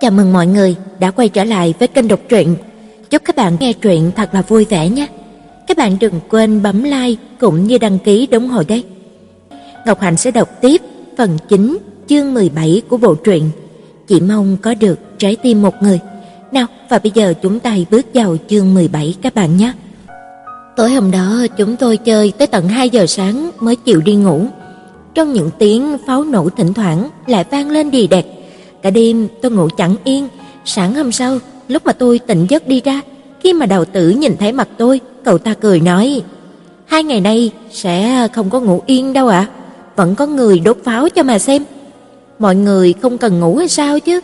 Chào mừng mọi người đã quay trở lại với kênh đọc truyện. Chúc các bạn nghe truyện thật là vui vẻ nhé. Các bạn đừng quên bấm like cũng như đăng ký ủng hộ đấy. Ngọc Hạnh sẽ đọc tiếp phần 9 chương 17 của bộ truyện. Chỉ mong có được trái tim một người. Nào, và bây giờ chúng ta hãy bước vào chương 17 các bạn nhé. Tối hôm đó chúng tôi chơi tới tận 2 giờ sáng mới chịu đi ngủ. Trong những tiếng pháo nổ thỉnh thoảng lại vang lên đì đẹt. Cả đêm tôi ngủ chẳng yên, sáng hôm sau, lúc mà tôi tỉnh giấc đi ra, khi mà đầu tử nhìn thấy mặt tôi, cậu ta cười nói: "Hai ngày nay sẽ không có ngủ yên đâu ạ, vẫn có người đốt pháo cho mà xem." Mọi người không cần ngủ hay sao chứ?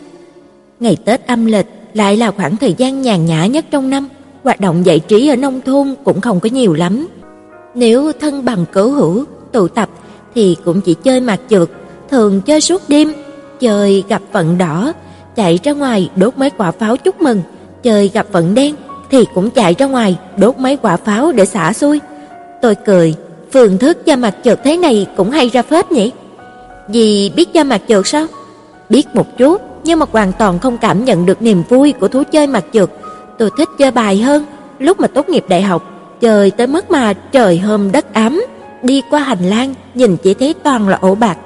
Ngày Tết âm lịch lại là khoảng thời gian nhàn nhã nhất trong năm, hoạt động giải trí ở nông thôn cũng không có nhiều lắm. Nếu thân bằng cửu hữu tụ tập thì cũng chỉ chơi mặt trượt, thường chơi suốt đêm, chơi gặp vận đỏ, chạy ra ngoài đốt mấy quả pháo chúc mừng, chơi gặp vận đen thì cũng chạy ra ngoài đốt mấy quả pháo để xả xuôi Tôi cười, phương thức chơi mặt trượt thế này cũng hay ra phết nhỉ. Dì biết chơi mặt trượt sao? Biết một chút, nhưng mà hoàn toàn không cảm nhận được niềm vui của thú chơi mặt trượt. Tôi thích chơi bài hơn, lúc mà tốt nghiệp đại học, chơi tới mức mà trời hôm đất ấm, đi qua hành lang nhìn chỉ thấy toàn là ổ bạc.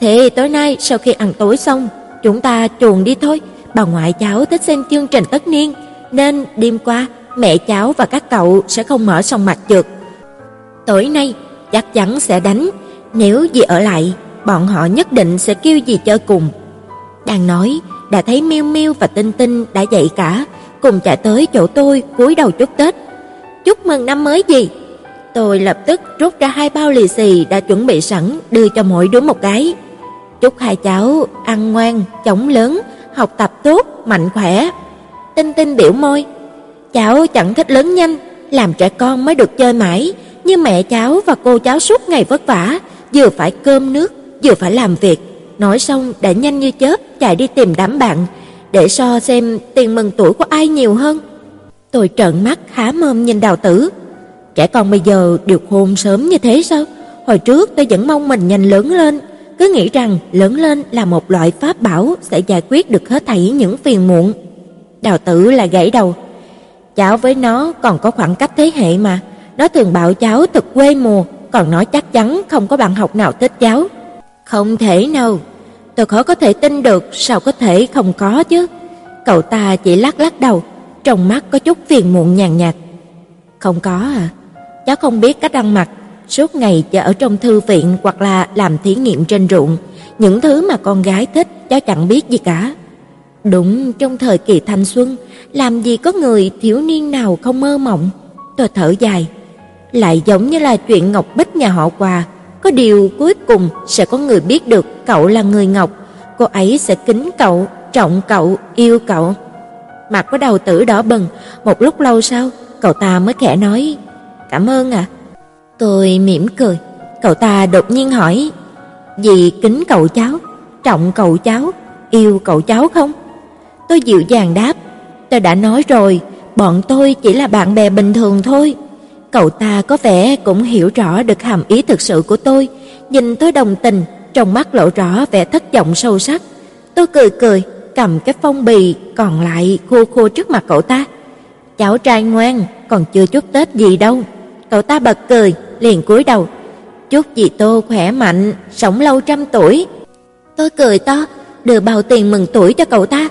Thế tối nay sau khi ăn tối xong, chúng ta chuồn đi thôi. Bà ngoại cháu thích xem chương trình tất niên, nên đêm qua mẹ cháu và các cậu sẽ không mở sòng mặt trượt. Tối nay chắc chắn sẽ đánh, nếu dì ở lại, bọn họ nhất định sẽ kêu dì chơi cùng. Đang nói, đã thấy Miêu Miêu và Tinh Tinh đã dậy cả, cùng chạy tới chỗ tôi cúi đầu chúc Tết. Chúc mừng năm mới gì? Tôi lập tức rút ra hai bao lì xì đã chuẩn bị sẵn đưa cho mỗi đứa một cái. Chúc hai cháu ăn ngoan, chóng lớn, học tập tốt, mạnh khỏe. Tinh Tinh biểu môi, cháu chẳng thích lớn nhanh, làm trẻ con mới được chơi mãi, nhưng mẹ cháu và cô cháu suốt ngày vất vả, vừa phải cơm nước, vừa phải làm việc. Nói xong đã nhanh như chớp chạy đi tìm đám bạn để so xem tiền mừng tuổi của ai nhiều hơn. Tôi trợn mắt há mồm nhìn Đào Tử. Trẻ con bây giờ đều khôn sớm như thế sao? Hồi trước tôi vẫn mong mình nhanh lớn lên, cứ nghĩ rằng lớn lên là một loại pháp bảo sẽ giải quyết được hết thảy những phiền muộn. Đào Tử là gãy đầu. Cháu với nó còn có khoảng cách thế hệ mà, nó thường bảo cháu thật quê mùa, còn nói chắc chắn không có bạn học nào thích cháu. Không thể nào, tôi khó có thể tin được, sao có thể không có chứ? Cậu ta chỉ lắc lắc đầu, trong mắt có chút phiền muộn nhàn nhạt. Không có à? Cháu không biết cách ăn mặc, suốt ngày chỉ ở trong thư viện hoặc là làm thí nghiệm trên ruộng, những thứ mà con gái thích cháu chẳng biết gì cả. Đúng trong thời kỳ thanh xuân, làm gì có người thiếu niên nào không mơ mộng. Tôi thở dài, lại giống như là chuyện Ngọc Bích nhà họ Quà, có điều cuối cùng sẽ có người biết được cậu là người Ngọc, cô ấy sẽ kính cậu, trọng cậu, yêu cậu. Mặt có đầu tử đỏ bừng, một lúc lâu sau, cậu ta mới khẽ nói: "Cảm ơn ạ." Tôi mỉm cười, cậu ta đột nhiên hỏi: "Dì kính cậu cháu, trọng cậu cháu, yêu cậu cháu không?" Tôi dịu dàng đáp: "Tôi đã nói rồi, bọn tôi chỉ là bạn bè bình thường thôi." Cậu ta có vẻ cũng hiểu rõ được hàm ý thực sự của tôi, nhìn tôi đồng tình, trong mắt lộ rõ vẻ thất vọng sâu sắc. Tôi cười cười, cầm cái phong bì còn lại khô khô trước mặt cậu ta. "Cháu trai ngoan, còn chưa chúc Tết gì đâu." Cậu ta bật cười, liền cúi đầu. "Chúc dì Tô khỏe mạnh, sống lâu trăm tuổi." Tôi cười to, đưa bao tiền mừng tuổi cho cậu ta.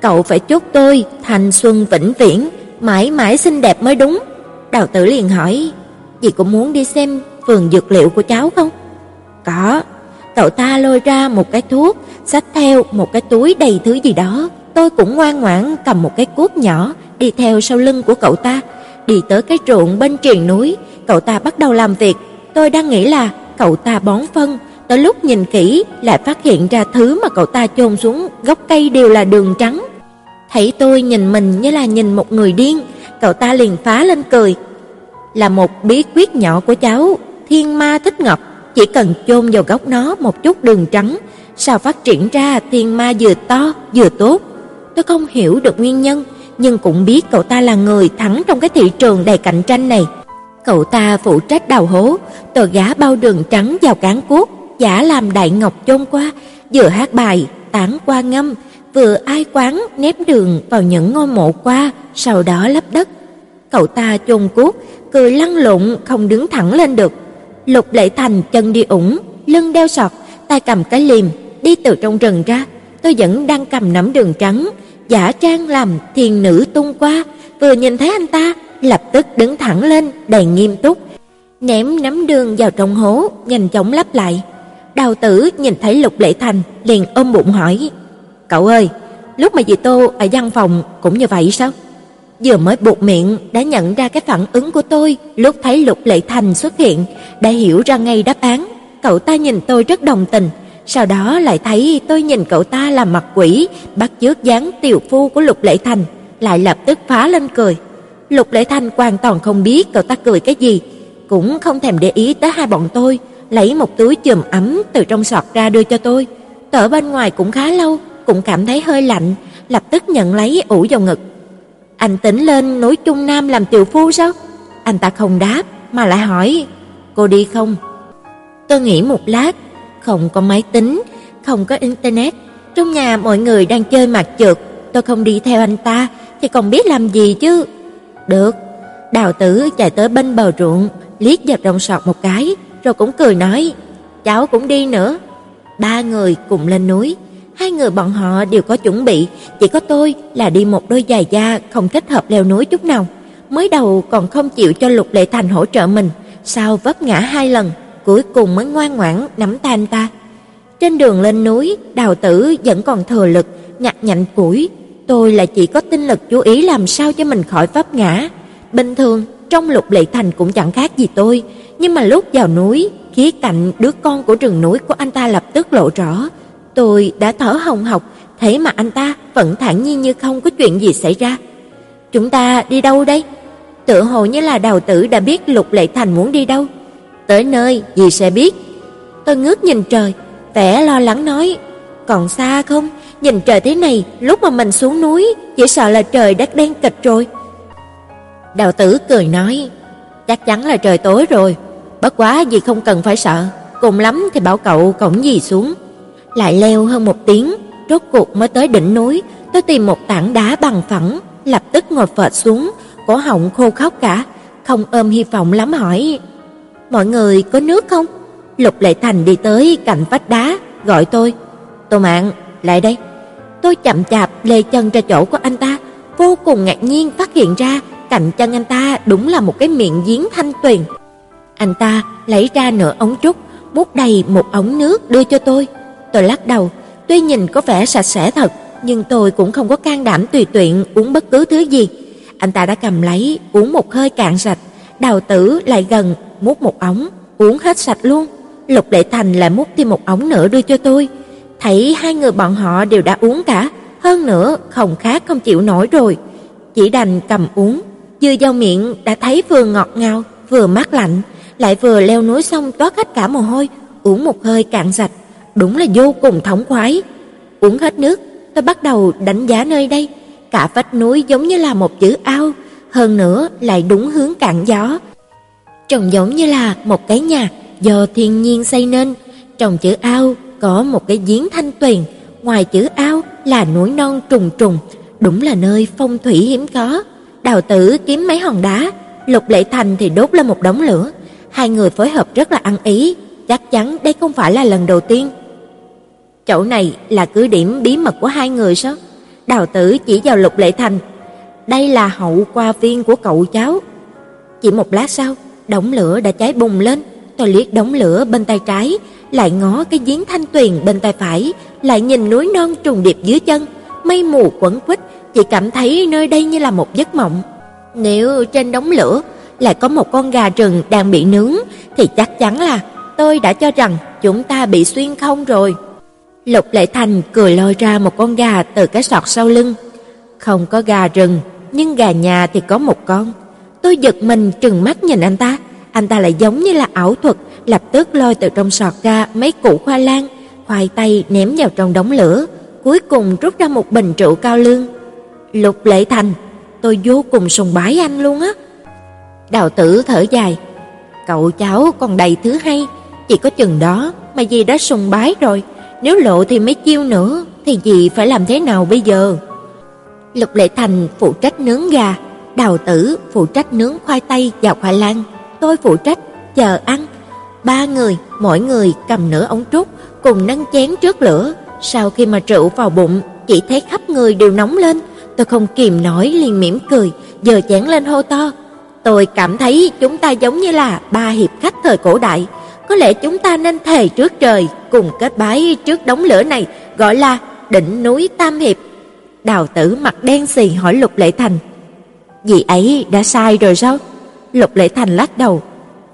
"Cậu phải chúc tôi thanh xuân vĩnh viễn, mãi mãi xinh đẹp mới đúng." Đào Tử liền hỏi, "Dì cũng muốn đi xem vườn dược liệu của cháu không?" "Có." Cậu ta lôi ra một cái thuốc, xách theo một cái túi đầy thứ gì đó. Tôi cũng ngoan ngoãn cầm một cái cuốc nhỏ đi theo sau lưng của cậu ta, đi tới cái ruộng bên triền núi, cậu ta bắt đầu làm việc. Tôi đang nghĩ là cậu ta bón phân, tới lúc nhìn kỹ lại phát hiện ra thứ mà cậu ta chôn xuống gốc cây đều là đường trắng. Thấy tôi nhìn mình như là nhìn một người điên, cậu ta liền phá lên cười. Là một bí quyết nhỏ của cháu, Thiên Ma thích ngọc, chỉ cần chôn vào gốc nó một chút đường trắng, sao phát triển ra thiên ma vừa to vừa tốt. Tôi không hiểu được nguyên nhân, nhưng cũng biết cậu ta là người thắng trong cái thị trường đầy cạnh tranh này. Cậu ta phụ trách đào hố, tờ gá bao đường trắng vào cán cuốc, giả làm đại ngọc chôn qua, vừa hát bài, tán qua ngâm, vừa ai quán ném đường vào những ngôi mộ qua, sau đó lấp đất. Cậu ta chôn cuốc, cười lăn lộn không đứng thẳng lên được. Lục Lệ Thành chân đi ủng, lưng đeo sọt, tay cầm cái liềm, đi từ trong rừng ra. Tôi vẫn đang cầm nắm đường trắng, giả trang làm thiền nữ tung qua, vừa nhìn thấy anh ta, lập tức đứng thẳng lên, đầy nghiêm túc, ném nắm đường vào trong hố, nhanh chóng lắp lại. Đào Tử nhìn thấy Lục Lệ Thành, liền ôm bụng hỏi: "Cậu ơi, lúc mà dì Tô ở văn phòng cũng như vậy sao?" Vừa mới buộc miệng đã nhận ra cái phản ứng của tôi, lúc thấy Lục Lệ Thành xuất hiện, đã hiểu ra ngay đáp án. Cậu ta nhìn tôi rất đồng tình, sau đó lại thấy tôi nhìn cậu ta làm mặt quỷ, bắt chước dáng tiểu phu của Lục Lệ Thành, lại lập tức phá lên cười. Lục Lệ Thành hoàn toàn không biết cậu ta cười cái gì, cũng không thèm để ý tới hai bọn tôi, lấy một túi chùm ấm từ trong sọt ra đưa cho tôi. Tở bên ngoài cũng khá lâu, cũng cảm thấy hơi lạnh, lập tức nhận lấy ủ vào ngực. Anh tính lên núi Trung Nam làm tiểu phu sao? Anh ta không đáp mà lại hỏi, "Cô đi không?" Tôi nghĩ một lát, không có máy tính, không có internet, trong nhà mọi người đang chơi mặt trượt, tôi không đi theo anh ta thì còn biết làm gì chứ. Được. Đào Tử chạy tới bên bờ ruộng, liếc dập trong sọt một cái, rồi cũng cười nói, "Cháu cũng đi nữa." Ba người cùng lên núi, hai người bọn họ đều có chuẩn bị, chỉ có tôi là đi một đôi giày da không thích hợp leo núi chút nào. Mới đầu còn không chịu cho Lục Lệ Thành hỗ trợ mình, sau vấp ngã hai lần, cuối cùng mới ngoan ngoãn nắm tay anh ta. Trên đường lên núi, Đào Tử vẫn còn thừa lực nhặt nhạnh củi, tôi là chỉ có tinh lực chú ý làm sao cho mình khỏi vấp ngã. Bình thường trong Lục Lệ Thành cũng chẳng khác gì tôi, nhưng mà lúc vào núi, khía cạnh đứa con của rừng núi của anh ta lập tức lộ rõ. Tôi đã thở hồng hộc, thế mà anh ta vẫn thản nhiên như không có chuyện gì xảy ra. Chúng ta đi đâu đây? Tự hồ như là Đào Tử đã biết Lục Lệ Thành muốn đi đâu. Tới nơi gì sẽ biết. Tôi ngước nhìn trời, vẻ lo lắng nói, còn xa không? Nhìn trời thế này, lúc mà mình xuống núi, chỉ sợ là trời đã đen kịch rồi. Đào tử cười nói, chắc chắn là trời tối rồi, bất quá gì không cần phải sợ, cùng lắm thì bảo cậu cổng gì xuống. Lại leo hơn một tiếng, rốt cuộc mới tới đỉnh núi, tôi tìm một tảng đá bằng phẳng, lập tức ngồi phệt xuống, cổ họng khô khóc cả, không ôm hy vọng lắm hỏi: "Mọi người có nước không?" Lục Lệ Thành đi tới cạnh vách đá, gọi tôi: "Tô Mạn, lại đây." Tôi chậm chạp lê chân ra chỗ của anh ta, vô cùng ngạc nhiên phát hiện ra cạnh chân anh ta đúng là một cái miệng giếng thanh tuyền. Anh ta lấy ra nửa ống trúc, múc đầy một ống nước đưa cho tôi. Tôi lắc đầu, tuy nhìn có vẻ sạch sẽ thật, nhưng tôi cũng không có can đảm tùy tiện uống bất cứ thứ gì. Anh ta đã cầm lấy, uống một hơi cạn sạch, Đào Tử lại gần, múc một ống, uống hết sạch luôn. Lục Lệ Thành lại múc thêm một ống nữa đưa cho tôi. Thấy hai người bọn họ đều đã uống cả, hơn nữa không khác không chịu nổi rồi. Chỉ đành cầm uống, vừa vào miệng đã thấy vừa ngọt ngào, vừa mát lạnh, lại vừa leo núi xong toát hết cả mồ hôi, uống một hơi cạn sạch, đúng là vô cùng thống khoái. Uống hết nước, tôi bắt đầu đánh giá nơi đây, cả vách núi giống như là một chữ ao, hơn nữa lại đúng hướng cạn gió. Trông giống như là một cái nhà do thiên nhiên xây nên, trong chữ ao có một cái giếng thanh tuyền, ngoài chữ ao là núi non trùng trùng, đúng là nơi phong thủy hiếm có. Đào Tử kiếm mấy hòn đá, Lục Lệ Thành thì đốt lên một đống lửa, hai người phối hợp rất là ăn ý, chắc chắn đây không phải là lần đầu tiên. Chỗ này là cứ điểm bí mật của hai người sao? Đào Tử chỉ vào Lục Lệ Thành, đây là hậu qua viên của cậu cháu. Chỉ một lát sau, đống lửa đã cháy bùng lên, tôi liếc đống lửa bên tay trái, lại ngó cái giếng thanh tuyền bên tay phải, lại nhìn núi non trùng điệp dưới chân, mây mù quẩn quýt, chỉ cảm thấy nơi đây như là một giấc mộng. Nếu trên đống lửa lại có một con gà rừng đang bị nướng thì chắc chắn là tôi đã cho rằng chúng ta bị xuyên không rồi. Lục Lệ Thành cười lôi ra một con gà từ cái sọt sau lưng. Không có gà rừng, nhưng gà nhà thì có một con. Tôi giật mình trừng mắt nhìn anh ta, anh ta lại giống như là ảo thuật, lập tức lôi từ trong sọt ra mấy củ khoai lang, khoai tây ném vào trong đống lửa, cuối cùng rút ra một bình rượu cao lương. Lục Lệ Thành, tôi vô cùng sùng bái anh luôn á. Đào tử thở dài, cậu cháu còn đầy thứ hay, chỉ có chừng đó mà gì đã sùng bái rồi, nếu lộ thì mấy chiêu nữa, thì dì phải làm thế nào bây giờ? Lục Lệ Thành phụ trách nướng gà, Đào Tử phụ trách nướng khoai tây và khoai lang, tôi phụ trách chờ ăn. Ba người, mỗi người cầm nửa ống trúc cùng nâng chén trước lửa, sau khi mà rượu vào bụng, chỉ thấy khắp người đều nóng lên, tôi không kìm nổi liền mỉm cười, giờ chén lên hô to. Tôi cảm thấy chúng ta giống như là ba hiệp khách thời cổ đại, có lẽ chúng ta nên thề trước trời cùng kết bái trước đống lửa này, gọi là đỉnh núi Tam hiệp. Đào Tử mặt đen xì hỏi Lục Lệ Thành. "Dì ấy đã sai rồi sao?" Lục Lệ Thành lắc đầu,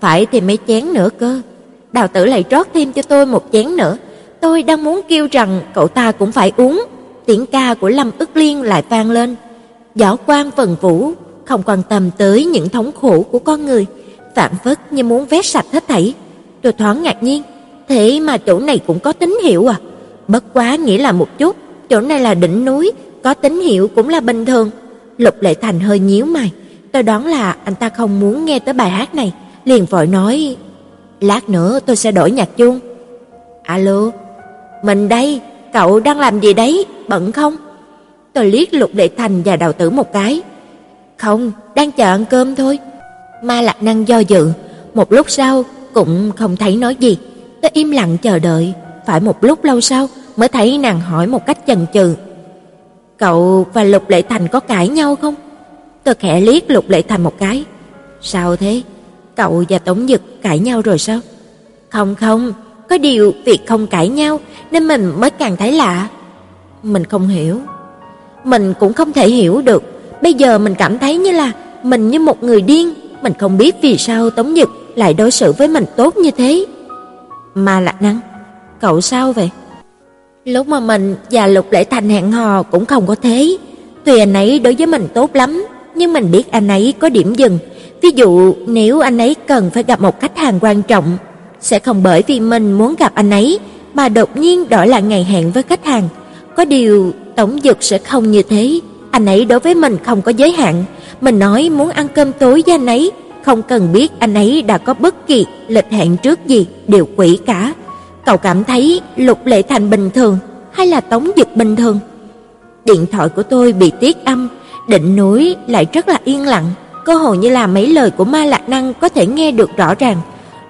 "Phải thì mấy chén nữa cơ." Đào Tử lại rót thêm cho tôi một chén nữa. Tôi đang muốn kêu rằng cậu ta cũng phải uống, tiếng ca của Lâm Ức Liên lại vang lên. võ quan phần vũ, không quan tâm tới những thống khổ của con người, phản phất như muốn vét sạch hết thảy. Tôi thoáng ngạc nhiên, thế mà chỗ này cũng có tín hiệu à? Bất quá nghĩ là một chút, chỗ này là đỉnh núi, có tín hiệu cũng là bình thường. Lục Lệ Thành hơi nhíu mày, tôi đoán là anh ta không muốn nghe tới bài hát này, liền vội nói: "Lát nữa tôi sẽ đổi nhạc chuông." "Alo, mình đây, cậu đang làm gì đấy, bận không?" Tôi liếc Lục Lệ Thành và Đào Tử một cái. "Không, đang chờ ăn cơm thôi." Ma Lạc Năng do dự, một lúc sau cũng không thấy nói gì. Tôi im lặng chờ đợi, phải một lúc lâu sau mới thấy nàng hỏi một cách chần chừ. "Cậu và Lục Lệ Thành có cãi nhau không?" Tôi khẽ liếc Lục Lệ Thành một cái. "Sao thế? Cậu và Tống Dực cãi nhau rồi sao?" "Không không, có điều việc không cãi nhau nên mình mới càng thấy lạ." Mình không hiểu. Mình cũng không thể hiểu được, bây giờ mình cảm thấy như là mình như một người điên, mình không biết vì sao Tống Dực lại đối xử với mình tốt như thế. Mà Lạc Năng, cậu sao vậy? Lúc mà mình và Lục Lễ Thành hẹn hò cũng không có thế. Tuy anh ấy đối với mình tốt lắm, nhưng mình biết anh ấy có điểm dừng. Ví dụ nếu anh ấy cần phải gặp một khách hàng quan trọng, sẽ không bởi vì mình muốn gặp anh ấy mà đột nhiên đổi lại ngày hẹn với khách hàng. Có điều Tổng Dực sẽ không như thế. Anh ấy đối với mình không có giới hạn. Mình nói muốn ăn cơm tối với anh ấy, không cần biết anh ấy đã có bất kỳ lịch hẹn trước gì, đều quỷ cả. Cậu cảm thấy Lục Lệ Thành bình thường hay là Tống Dực bình thường? Điện thoại của tôi bị tiết âm, định núi lại rất là yên lặng, cơ hồ như là mấy lời của Ma Lạc Năng có thể nghe được rõ ràng.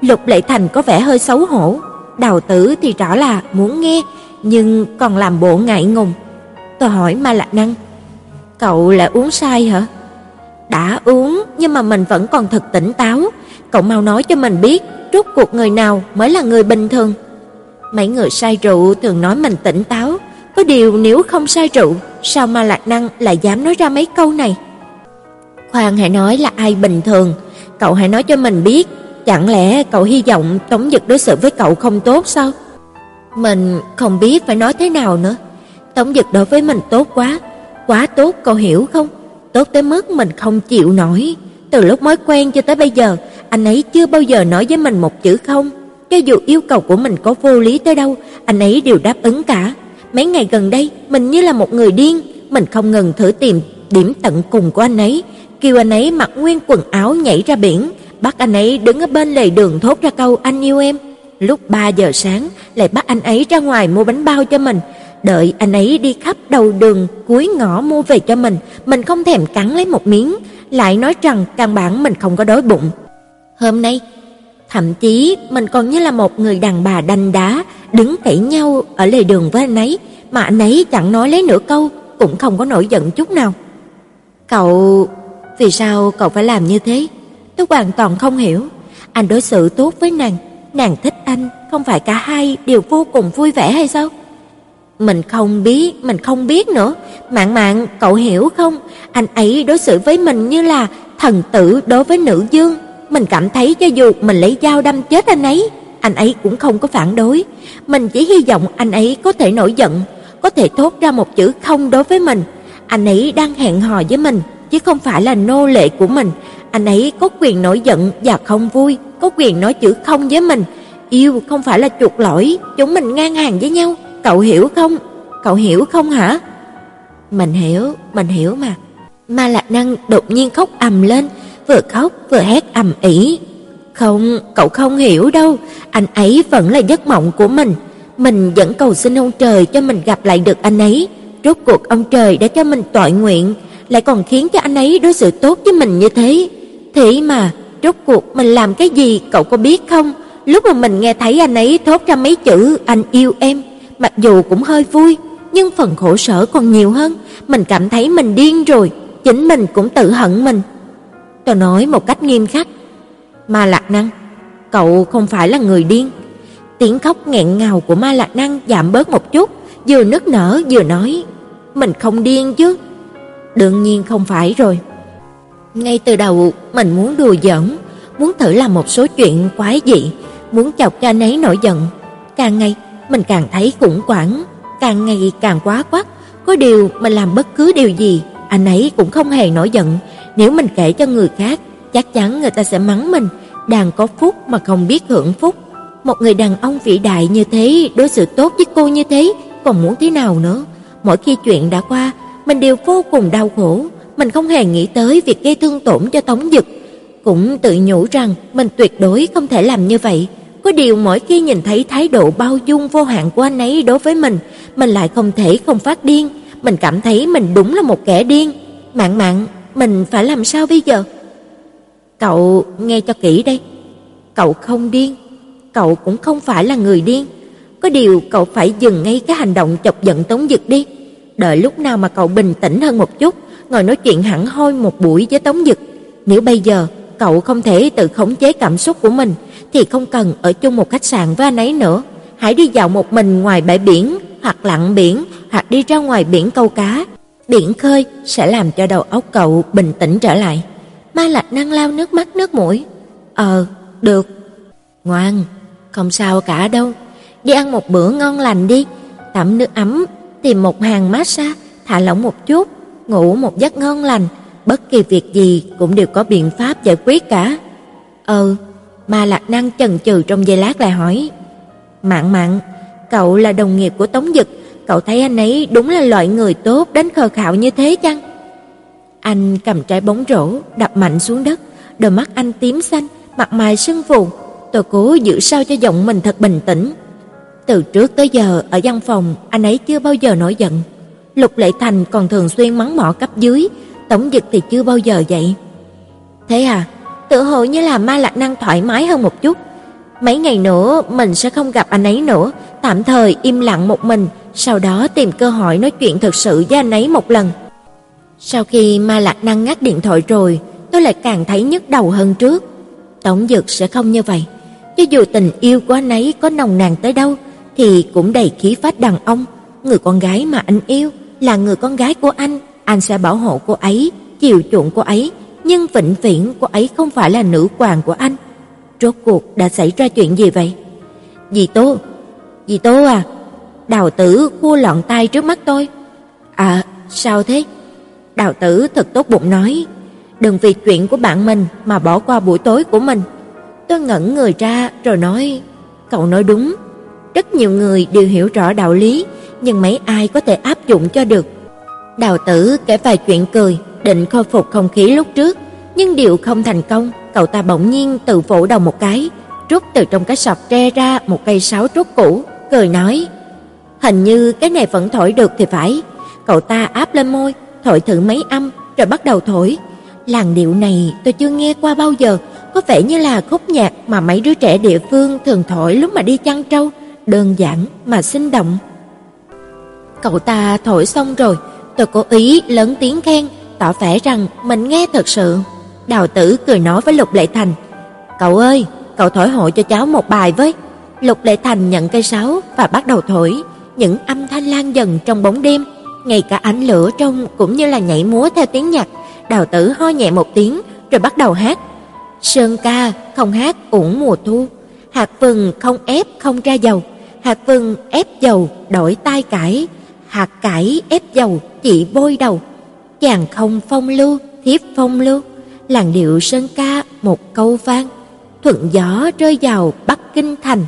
Lục Lệ Thành có vẻ hơi xấu hổ, Đào Tử thì rõ là muốn nghe, nhưng còn làm bộ ngại ngùng. Tôi hỏi Ma Lạc Năng, "Cậu lại uống sai hả?" Đã uống, nhưng mà mình vẫn còn thật tỉnh táo. Cậu mau nói cho mình biết, rốt cuộc người nào mới là người bình thường. Mấy người say rượu thường nói mình tỉnh táo, có điều nếu không say rượu, sao mà Lạc Năng lại dám nói ra mấy câu này? Khoan hãy nói là ai bình thường, cậu hãy nói cho mình biết, chẳng lẽ cậu hy vọng Tống Dực đối xử với cậu không tốt sao? Mình không biết phải nói thế nào nữa. Tống Dực đối với mình tốt quá, quá tốt cậu hiểu không? Tốt tới mức mình không chịu nổi. Từ lúc mới quen cho tới bây giờ, anh ấy chưa bao giờ nói với mình một chữ không. Cho dù yêu cầu của mình có vô lý tới đâu, anh ấy đều đáp ứng cả. Mấy ngày gần đây, mình như là một người điên, mình không ngừng thử tìm điểm tận cùng của anh ấy, kêu anh ấy mặc nguyên quần áo nhảy ra biển, bắt anh ấy đứng ở bên lề đường thốt ra câu anh yêu em. Lúc 3 giờ sáng lại bắt anh ấy ra ngoài mua bánh bao cho mình, đợi anh ấy đi khắp đầu đường cuối ngõ mua về cho mình, mình không thèm cắn lấy một miếng, lại nói rằng căn bản mình không có đói bụng. Hôm nay, thậm chí mình còn như là một người đàn bà đanh đá, đứng cãi nhau ở lề đường với anh ấy, mà anh ấy chẳng nói lấy nửa câu, cũng không có nổi giận chút nào. Cậu, vì sao cậu phải làm như thế? Tôi hoàn toàn không hiểu. Anh đối xử tốt với nàng, nàng thích anh, không phải cả hai đều vô cùng vui vẻ hay sao? Mình không biết, mình không biết nữa. Mạn Mạn, cậu hiểu không? Anh ấy đối xử với mình như là thần tử đối với nữ dương. Mình cảm thấy cho dù mình lấy dao đâm chết anh ấy, anh ấy cũng không có phản đối. Mình chỉ hy vọng anh ấy có thể nổi giận, có thể thốt ra một chữ không đối với mình. Anh ấy đang hẹn hò với mình, chứ không phải là nô lệ của mình. Anh ấy có quyền nổi giận và không vui, có quyền nói chữ không với mình. Yêu không phải là chuột lỗi, chúng mình ngang hàng với nhau. Cậu hiểu không? Cậu hiểu không hả? Mình hiểu, mình hiểu mà. Ma Lạc Năng đột nhiên khóc ầm lên, vừa khóc vừa hét ầm ĩ. Không, cậu không hiểu đâu, anh ấy vẫn là giấc mộng của mình. Mình vẫn cầu xin ông trời cho mình gặp lại được anh ấy. Rốt cuộc ông trời đã cho mình tội nguyện, lại còn khiến cho anh ấy đối xử tốt với mình như thế. Thế mà, rốt cuộc mình làm cái gì cậu có biết không? Lúc mà mình nghe thấy anh ấy thốt ra mấy chữ anh yêu em, mặc dù cũng hơi vui, nhưng phần khổ sở còn nhiều hơn, mình cảm thấy mình điên rồi, chính mình cũng tự hận mình. Tôi nói một cách nghiêm khắc, "Ma Lạc Năng, cậu không phải là người điên." Tiếng khóc nghẹn ngào của Ma Lạc Năng giảm bớt một chút, vừa nức nở vừa nói, "Mình không điên chứ?" Đương nhiên không phải rồi. Ngay từ đầu mình muốn đùa giỡn, muốn thử làm một số chuyện quái dị, muốn chọc cho anh ấy nổi giận. Càng ngày mình càng thấy khủng hoảng, càng ngày càng quá quắt, có điều mình làm bất cứ điều gì, anh ấy cũng không hề nổi giận, nếu mình kể cho người khác, chắc chắn người ta sẽ mắng mình, đàn có phúc mà không biết hưởng phúc. Một người đàn ông vĩ đại như thế, đối xử tốt với cô như thế, còn muốn thế nào nữa? Mỗi khi chuyện đã qua, mình đều vô cùng đau khổ, mình không hề nghĩ tới việc gây thương tổn cho Tống Dực, cũng tự nhủ rằng mình tuyệt đối không thể làm như vậy. Có điều mỗi khi nhìn thấy thái độ bao dung vô hạn của anh ấy đối với mình, mình lại không thể không phát điên, mình cảm thấy mình đúng là một kẻ điên. Mạn Mạn, mình phải làm sao bây giờ? Cậu nghe cho kỹ đây. Cậu không điên, cậu cũng không phải là người điên. Có điều cậu phải dừng ngay cái hành động chọc giận Tống Dực đi. Đợi lúc nào mà cậu bình tĩnh hơn một chút, ngồi nói chuyện hẳn hoi một buổi với Tống Dực. Nếu bây giờ cậu không thể tự khống chế cảm xúc của mình thì không cần ở chung một khách sạn với anh ấy nữa. Hãy đi dạo một mình ngoài bãi biển, hoặc lặn biển, hoặc đi ra ngoài biển câu cá. Biển khơi sẽ làm cho đầu óc cậu bình tĩnh trở lại. Mai Lạc năng lau nước mắt nước mũi. Ờ, được. Ngoan, không sao cả đâu. Đi ăn một bữa ngon lành đi, tắm nước ấm, tìm một hàng massage, thả lỏng một chút, ngủ một giấc ngon lành, bất kỳ việc gì cũng đều có biện pháp giải quyết cả. Ừ, Ma Lạc Năng chần chừ trong giây lát lại hỏi: "Mạn Mạn, cậu là đồng nghiệp của Tống Dực, cậu thấy anh ấy đúng là loại người tốt đến khờ khạo như thế chăng?" Anh cầm trái bóng rổ đập mạnh xuống đất, đôi mắt anh tím xanh, mặt mày sưng phù. Tôi cố giữ sao cho giọng mình thật bình tĩnh. Từ trước tới giờ ở văn phòng, anh ấy chưa bao giờ nổi giận. Lục Lệ Thành còn thường xuyên mắng mỏ cấp dưới, Tổng Dực thì chưa bao giờ vậy. Thế à, tự hồ như là Ma Lạc Năng thoải mái hơn một chút. Mấy ngày nữa mình sẽ không gặp anh ấy nữa, tạm thời im lặng một mình, sau đó tìm cơ hội nói chuyện thật sự với anh ấy một lần. Sau khi Ma Lạc Năng ngắt điện thoại rồi, tôi lại càng thấy nhức đầu hơn trước. Tổng Dực sẽ không như vậy. Cho dù tình yêu của anh ấy có nồng nàn tới đâu thì cũng đầy khí phách đàn ông, người con gái mà anh yêu là người con gái của anh, anh sẽ bảo hộ cô ấy, chiều chuộng cô ấy, nhưng vĩnh viễn cô ấy không phải là nữ hoàng của anh. Rốt cuộc đã xảy ra chuyện gì vậy? Dì Tố, dì Tố à, đào tử cua lọn tay trước mắt tôi. À, sao thế? Đào tử thật tốt bụng nói, đừng vì chuyện của bạn mình mà bỏ qua buổi tối của mình. Tôi ngẩn người ra rồi nói, cậu nói đúng, rất nhiều người đều hiểu rõ đạo lý, nhưng mấy ai có thể áp dụng cho được. Đào tử kể vài chuyện cười, định khôi phục không khí lúc trước, nhưng điều không thành công, cậu ta bỗng nhiên tự vỗ đầu một cái, rút từ trong cái sọt tre ra một cây sáo trúc cũ, cười nói: "Hình như cái này vẫn thổi được thì phải." Cậu ta áp lên môi, thổi thử mấy âm rồi bắt đầu thổi. Làn điệu này tôi chưa nghe qua bao giờ, có vẻ như là khúc nhạc mà mấy đứa trẻ địa phương thường thổi lúc mà đi chăn trâu, đơn giản mà sinh động. Cậu ta thổi xong rồi, tôi cố ý lớn tiếng khen, tỏ vẻ rằng mình nghe thật sự. Đào Tử cười nói với Lục Lệ Thành, "Cậu ơi, cậu thổi hộ cho cháu một bài với." Lục Lệ Thành nhận cây sáo và bắt đầu thổi, những âm thanh lan dần trong bóng đêm, ngay cả ánh lửa trong cũng như là nhảy múa theo tiếng nhạc. Đào Tử ho nhẹ một tiếng rồi bắt đầu hát. Sơn ca không hát uổng mùa thu, hạt vừng không ép không ra dầu, hạt vừng ép dầu đổi tai cải, hạt cải ép dầu chỉ bôi đầu. Chàng không phong lưu, thiếp phong lưu, làn điệu sơn ca một câu vang, thuận gió rơi vào Bắc Kinh thành,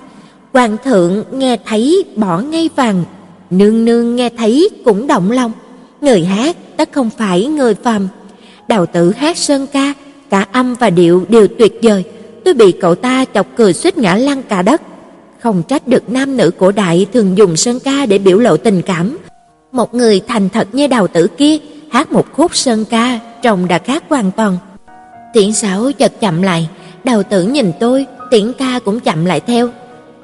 hoàng thượng nghe thấy bỏ ngay vàng, nương nương nghe thấy cũng động lòng, người hát tất không phải người phàm. Đào tử hát sơn ca, cả âm và điệu đều tuyệt vời, tôi bị cậu ta chọc cười suýt ngã lăn cả đất. không trách được nam nữ cổ đại thường dùng sơn ca để biểu lộ tình cảm. Một người thành thật như đào tử kia hát một khúc sơn ca trông đã khác hoàn toàn. Tiễn Sảo chợt chậm lại, đào tử nhìn tôi, Tiễn ca cũng chậm lại theo.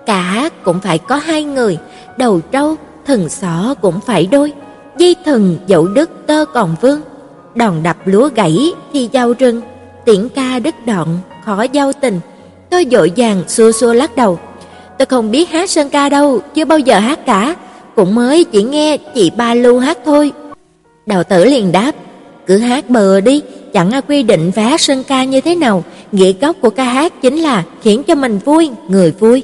Cả cũng phải có hai người, đầu trâu, thần xỏ cũng phải đôi, dây thần dẫu đứt tơ còn vương. Đòn đập lúa gãy thì giao rừng, tiễn ca đứt đoạn, khó giao tình. Tôi dội vàng xua xua lắc đầu. Tôi không biết hát sơn ca đâu, chưa bao giờ hát cả, cũng mới chỉ nghe chị Ba Lưu hát thôi. Đào tử liền đáp, cứ hát bờ đi, chẳng ai quy định phải hát sơn ca như thế nào, nghĩa gốc của ca hát chính là khiến cho mình vui, người vui.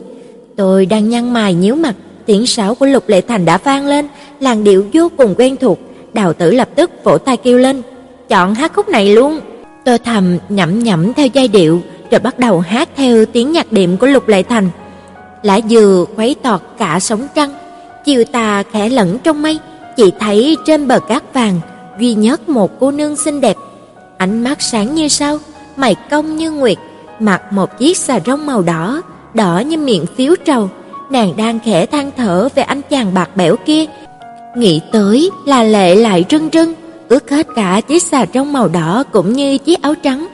Tôi đang nhăn mày nhíu mặt, tiếng sáo của Lục Lệ Thành đã vang lên, làn điệu vô cùng quen thuộc, Đào Tử lập tức vỗ tay kêu lên, "Chọn hát khúc này luôn." Tôi thầm nhẩm nhẩm theo giai điệu, rồi bắt đầu hát theo tiếng nhạc đệm của Lục Lệ Thành. Lá dừa khuấy tọt cả sóng trăng, chiều tà khẽ lẫn trong mây, chỉ thấy trên bờ cát vàng duy nhất một cô nương xinh đẹp, ánh mắt sáng như sao, mày cong như nguyệt, mặc một chiếc xà rông màu đỏ, đỏ như miệng phiếu trầu, nàng đang khẽ than thở về anh chàng bạc bẽo kia. Nghĩ tới là lệ lại rưng rưng, ướt hết cả chiếc xà trong màu đỏ cũng như chiếc áo trắng.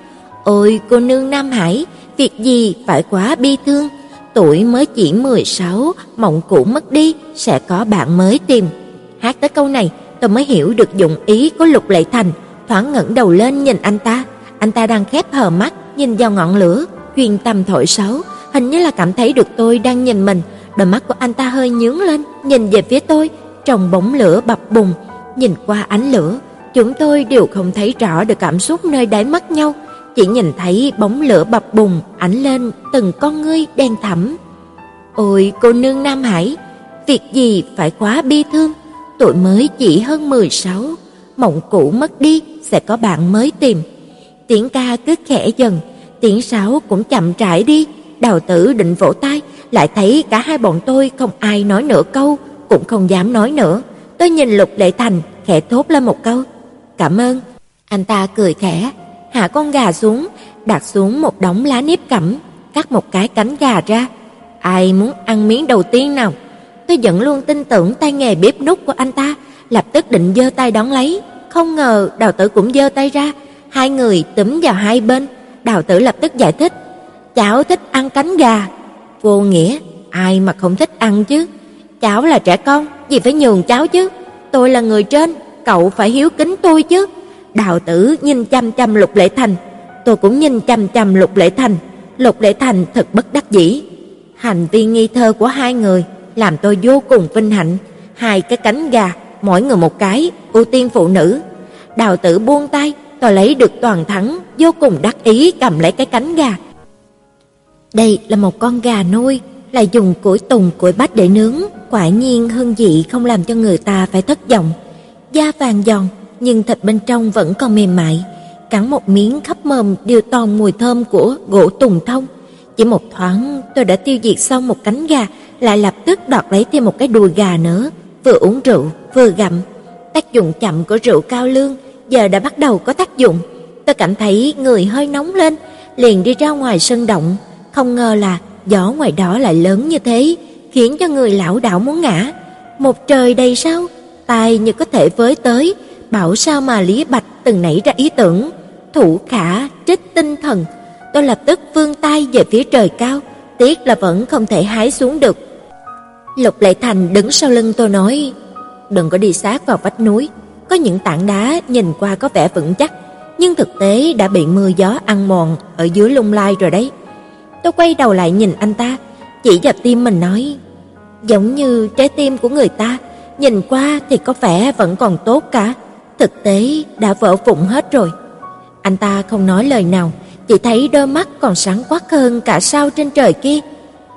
Ôi cô nương Nam Hải, việc gì phải quá bi thương, tuổi mới chỉ 16, mộng cũ mất đi, sẽ có bạn mới tìm. Hát tới câu này, tôi mới hiểu được dụng ý của Lục Lệ Thành, thoáng ngẩng đầu lên nhìn anh ta, anh ta đang khép hờ mắt nhìn vào ngọn lửa, chuyên tâm thổi sáo, hình như là cảm thấy được tôi đang nhìn mình, đôi mắt của anh ta hơi nhướng lên, nhìn về phía tôi, trong bóng lửa bập bùng, nhìn qua ánh lửa, chúng tôi đều không thấy rõ được cảm xúc nơi đáy mắt nhau, chỉ nhìn thấy bóng lửa bập bùng ánh lên từng con ngươi đen thẳm. Ôi cô nương Nam Hải, việc gì phải quá bi thương, tuổi mới chỉ hơn 16, mộng cũ mất đi sẽ có bạn mới tìm. Tiếng ca cứ khẽ dần, tiếng sáo cũng chậm rãi đi, Đào Tử định vỗ tay, lại thấy cả hai bọn tôi không ai nói nửa câu, cũng không dám nói nữa. Tôi nhìn Lục Lệ Thành, khẽ thốt lên một câu, "Cảm ơn." Anh ta cười khẽ, hạ con gà xuống, đặt xuống một đống lá nếp cẩm, cắt một cái cánh gà ra. Ai muốn ăn miếng đầu tiên nào? Tôi vẫn luôn tin tưởng tay nghề bếp nút của anh ta, lập tức định giơ tay đón lấy, không ngờ Đào Tử cũng giơ tay ra, hai người túm vào hai bên. Đào Tử lập tức giải thích, "Cháu thích ăn cánh gà." Vô nghĩa, ai mà không thích ăn chứ? Cháu là trẻ con, gì phải nhường cháu chứ? Tôi là người trên, cậu phải hiếu kính tôi chứ. Đào tử nhìn chăm chăm Lục Lệ Thành, tôi cũng nhìn chăm chăm Lục Lệ Thành. Lục Lệ Thành thật bất đắc dĩ. Hành vi nghi thơ của hai người làm tôi vô cùng vinh hạnh. Hai cái cánh gà, mỗi người một cái, ưu tiên phụ nữ. Đào tử buông tay, tôi lấy được toàn thắng, vô cùng đắc ý cầm lấy cái cánh gà. Đây là một con gà nuôi, là dùng củi tùng củi bách để nướng, quả nhiên hương vị không làm cho người ta phải thất vọng. Da vàng giòn, nhưng thịt bên trong vẫn còn mềm mại, cắn một miếng khắp mồm đều toàn mùi thơm của gỗ tùng thông. Chỉ một thoáng, tôi đã tiêu diệt xong một cánh gà, lại lập tức đoạt lấy thêm một cái đùi gà nữa, vừa uống rượu vừa gặm. Tác dụng chậm của rượu cao lương giờ đã bắt đầu có tác dụng. Tôi cảm thấy người hơi nóng lên, liền đi ra ngoài sân động, không ngờ là gió ngoài đó lại lớn như thế, khiến cho người lão đảo muốn ngã. Một trời đầy sao, tài như có thể với tới, bảo sao mà Lý Bạch từng nảy ra ý tưởng, thủ khả trích tinh thần. Tôi lập tức vươn tay về phía trời cao, tiếc là vẫn không thể hái xuống được. Lục Lệ Thành đứng sau lưng tôi nói, đừng có đi sát vào vách núi, có những tảng đá nhìn qua có vẻ vững chắc, nhưng thực tế đã bị mưa gió ăn mòn ở dưới lung lai rồi đấy. Tôi quay đầu lại nhìn anh ta, chỉ vào tim mình nói, giống như trái tim của người ta, nhìn qua thì có vẻ vẫn còn tốt cả, thực tế đã vỡ vụn hết rồi. Anh ta không nói lời nào, chỉ thấy đôi mắt còn sáng quắc hơn cả sao trên trời kia.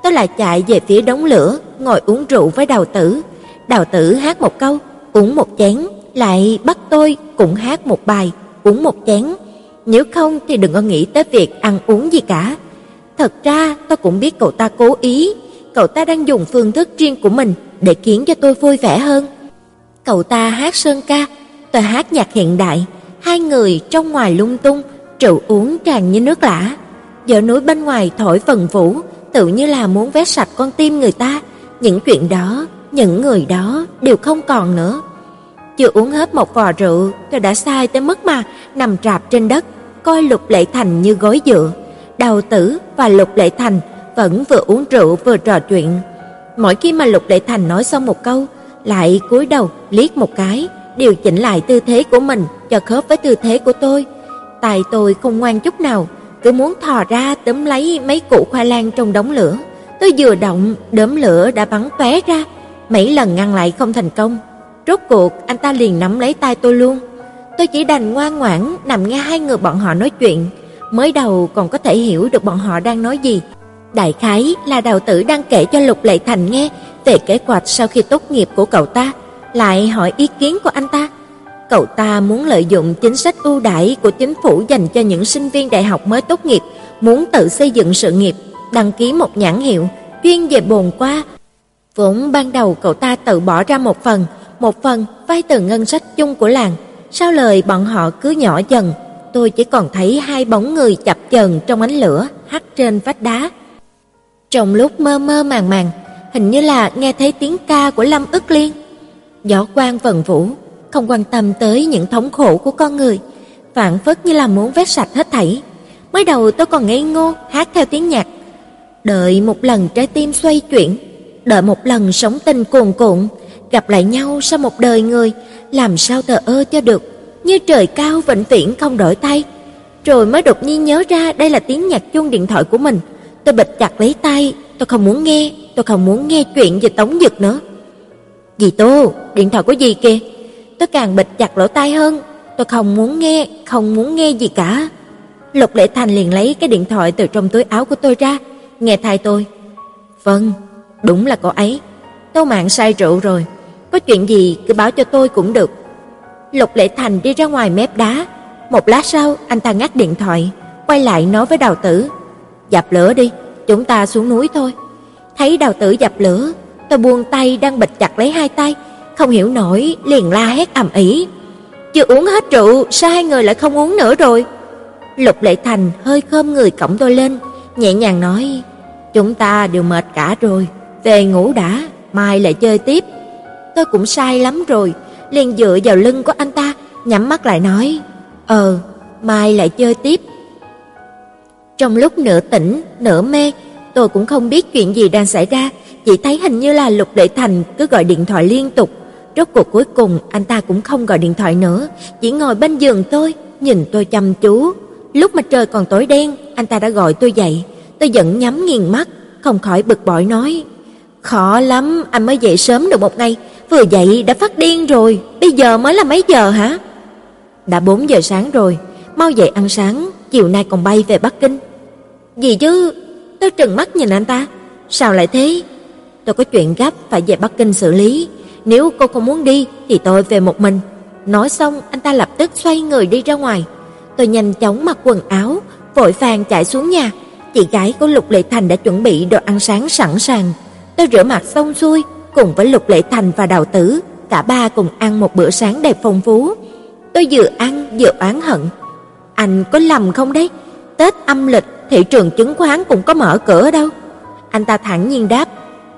Tôi lại chạy về phía đống lửa, ngồi uống rượu với Đào Tử. Đào Tử hát một câu, uống một chén, lại bắt tôi cũng hát một bài, uống một chén. Nếu không thì đừng có nghĩ tới việc ăn uống gì cả. Thật ra tôi cũng biết cậu ta cố ý, cậu ta đang dùng phương thức riêng của mình để khiến cho tôi vui vẻ hơn. Cậu ta hát sơn ca, tôi hát nhạc hiện đại, hai người trong ngoài lung tung, rượu uống tràn như nước lã. Giờ núi bên ngoài thổi phần vũ, tự như là muốn vét sạch con tim người ta, những chuyện đó, những người đó đều không còn nữa. Chưa uống hết một vò rượu, tôi đã sai tới mức mà nằm rạp trên đất, coi Lục Lệ Thành như gối dựa. Đào Tử và Lục Lệ Thành vẫn vừa uống rượu vừa trò chuyện. Mỗi khi mà Lục Lệ Thành nói xong một câu, lại cúi đầu liếc một cái, điều chỉnh lại tư thế của mình cho khớp với tư thế của tôi. Tài tôi không ngoan chút nào, cứ muốn thò ra tóm lấy mấy củ khoai lang trong đống lửa. Tôi vừa động, đốm lửa đã bắn tóe ra, mấy lần ngăn lại không thành công. Rốt cuộc anh ta liền nắm lấy tay tôi luôn. Tôi chỉ đành ngoan ngoãn nằm nghe hai người bọn họ nói chuyện, mới đầu còn có thể hiểu được bọn họ đang nói gì. Đại khái là đầu tử đang kể cho Lục Lệ Thành nghe về kế hoạch sau khi tốt nghiệp của cậu ta, lại hỏi ý kiến của anh ta. Cậu ta muốn lợi dụng chính sách ưu đãi của chính phủ dành cho những sinh viên đại học mới tốt nghiệp, muốn tự xây dựng sự nghiệp, đăng ký một nhãn hiệu chuyên về bồn qua. Vốn ban đầu cậu ta tự bỏ ra một phần, một phần vay từ ngân sách chung của làng. Sau lời bọn họ cứ nhỏ dần, tôi chỉ còn thấy hai bóng người chập chờn trong ánh lửa hắt trên vách đá. Trong lúc mơ mơ màng màng, hình như là nghe thấy tiếng ca của Lâm Ức Liên. Gió quan vần vũ, không quan tâm tới những thống khổ của con người, phản phất như là muốn vét sạch hết thảy. Mới đầu tôi còn ngây ngô hát theo tiếng nhạc, đợi một lần trái tim xoay chuyển, đợi một lần sống tình cuồn cuộn, gặp lại nhau sau một đời người, làm sao thờ ơ cho được, như trời cao vĩnh viễn không đổi thay. Rồi mới đột nhiên nhớ ra đây là tiếng nhạc chuông điện thoại của mình, tôi bịch chặt lấy tay, tôi không muốn nghe, tôi không muốn nghe chuyện về Tống Dực nữa. Dì Tô, điện thoại của dì kìa. Tôi càng bịch chặt lỗ tai hơn, tôi không muốn nghe, không muốn nghe gì cả. Lục Lệ Thành liền lấy cái điện thoại từ trong túi áo của tôi ra, nghe thay tôi. "Vâng, đúng là cô ấy. Tô Mạn say rượu rồi, có chuyện gì cứ báo cho tôi cũng được." Lục Lệ Thành đi ra ngoài mép đá, một lát sau anh ta ngắt điện thoại, quay lại nói với Đào Tử, "Dập lửa đi, chúng ta xuống núi thôi." Thấy Đào Tử dập lửa, tôi buông tay đang bịch chặt lấy hai tay, không hiểu nổi liền la hét ầm ĩ. Chưa uống hết rượu, sao hai người lại không uống nữa rồi? Lục Lệ Thành hơi khom người cõng tôi lên, nhẹ nhàng nói: "Chúng ta đều mệt cả rồi, về ngủ đã, mai lại chơi tiếp." Tôi cũng sai lắm rồi, liền dựa vào lưng của anh ta, nhắm mắt lại nói: "Ờ, mai lại chơi tiếp." Trong lúc nửa tỉnh, nửa mê, tôi cũng không biết chuyện gì đang xảy ra, chỉ thấy hình như là Lục Đệ Thành cứ gọi điện thoại liên tục. Rốt cuộc cuối cùng anh ta cũng không gọi điện thoại nữa, chỉ ngồi bên giường tôi, nhìn tôi chăm chú. Lúc mà trời còn tối đen, anh ta đã gọi tôi dậy. Tôi giận nhắm nghiền mắt, không khỏi bực bội nói: "Khó lắm, anh mới dậy sớm được một ngày, vừa dậy đã phát điên rồi, bây giờ mới là mấy giờ hả?" Đã 4 giờ sáng rồi, mau dậy ăn sáng, chiều nay còn bay về Bắc Kinh. Gì chứ? Tôi trừng mắt nhìn anh ta, sao lại thế? Tôi có chuyện gấp phải về Bắc Kinh xử lý, nếu cô không muốn đi thì tôi về một mình. Nói xong, anh ta lập tức xoay người đi ra ngoài. Tôi nhanh chóng mặc quần áo, vội vàng chạy xuống nhà. Chị gái của Lục Lệ Thành đã chuẩn bị đồ ăn sáng sẵn sàng. Tôi rửa mặt xong xuôi, cùng với Lục Lệ Thành và Đào Tử, cả ba cùng ăn một bữa sáng đẹp phong phú. Tôi vừa ăn vừa oán hận. Anh có lầm không đấy? Tết âm lịch, thị trường chứng khoán cũng có mở cửa đâu. Anh ta thẳng nhiên đáp,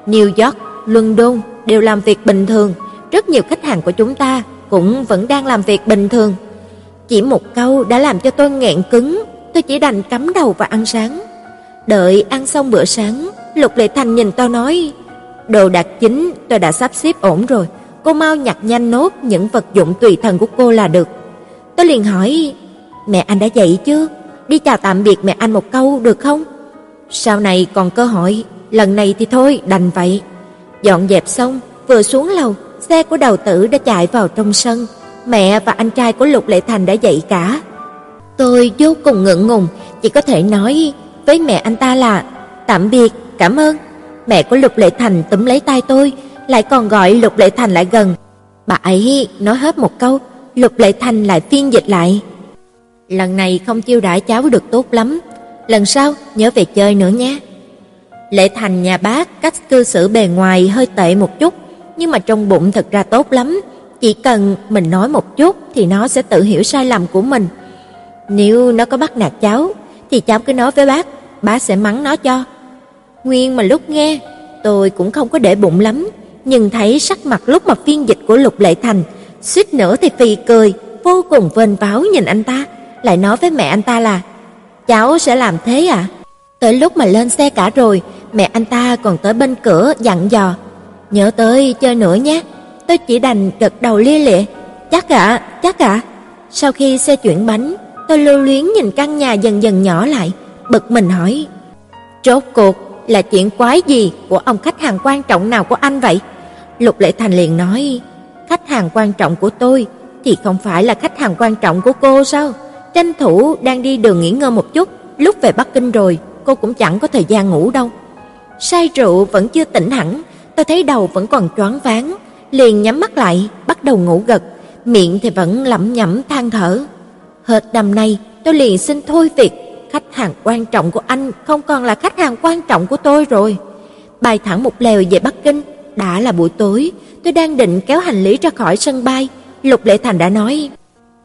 New York, London đều làm việc bình thường, rất nhiều khách hàng của chúng ta cũng vẫn đang làm việc bình thường. Chỉ một câu đã làm cho tôi nghẹn cứng, tôi chỉ đành cắm đầu và ăn sáng. Đợi ăn xong bữa sáng, Lục Lệ Thành nhìn tao nói, đồ đạc chính tôi đã sắp xếp ổn rồi, cô mau nhặt nhanh nốt những vật dụng tùy thân của cô là được. Tôi liền hỏi, mẹ anh đã dậy chưa? Đi chào tạm biệt mẹ anh một câu được không? Sau này còn cơ hội, lần này thì thôi, đành vậy. Dọn dẹp xong, vừa xuống lầu, xe của đầu tử đã chạy vào trong sân. Mẹ và anh trai của Lục Lệ Thành đã dậy cả. Tôi vô cùng ngượng ngùng, chỉ có thể nói với mẹ anh ta là tạm biệt, cảm ơn. Mẹ của Lục Lệ Thành túm lấy tay tôi, lại còn gọi Lục Lệ Thành lại gần. Bà ấy nói hết một câu, Lục Lệ Thành lại phiên dịch lại. Lần này không chiêu đãi cháu được tốt lắm, lần sau nhớ về chơi nữa nhé. Lệ Thành nhà bác cách cư xử bề ngoài hơi tệ một chút, nhưng mà trong bụng thật ra tốt lắm, chỉ cần mình nói một chút thì nó sẽ tự hiểu sai lầm của mình. Nếu nó có bắt nạt cháu thì cháu cứ nói với bác, bác sẽ mắng nó cho. Nguyên mà lúc nghe, tôi cũng không có để bụng lắm, nhưng thấy sắc mặt lúc mà phiên dịch của Lục Lệ Thành, suýt nữa thì phì cười, vô cùng vênh váo nhìn anh ta, lại nói với mẹ anh ta là: "Cháu sẽ làm thế à?" Tới lúc mà lên xe cả rồi, mẹ anh ta còn tới bên cửa dặn dò: "Nhớ tới chơi nữa nhé." Tôi chỉ đành gật đầu lia lịa, "Chắc ạ, chắc ạ." Sau khi xe chuyển bánh, tôi lưu luyến nhìn căn nhà dần dần nhỏ lại, bực mình hỏi: "Rốt cuộc là chuyện quái gì của ông khách hàng quan trọng nào của anh vậy?" Lục Lệ Thành liền nói: "Khách hàng quan trọng của tôi thì không phải là khách hàng quan trọng của cô sao? Tranh thủ đang đi đường nghỉ ngơi một chút, lúc về Bắc Kinh rồi, cô cũng chẳng có thời gian ngủ đâu." Say rượu vẫn chưa tỉnh hẳn, tôi thấy đầu vẫn còn choáng váng, liền nhắm mắt lại, bắt đầu ngủ gật, miệng thì vẫn lẩm nhẩm than thở. Hết năm nay, tôi liền xin thôi việc, khách hàng quan trọng của anh không còn là khách hàng quan trọng của tôi rồi. Bay thẳng một lèo về Bắc Kinh, đã là buổi tối, tôi đang định kéo hành lý ra khỏi sân bay, Lục Lệ Thành đã nói: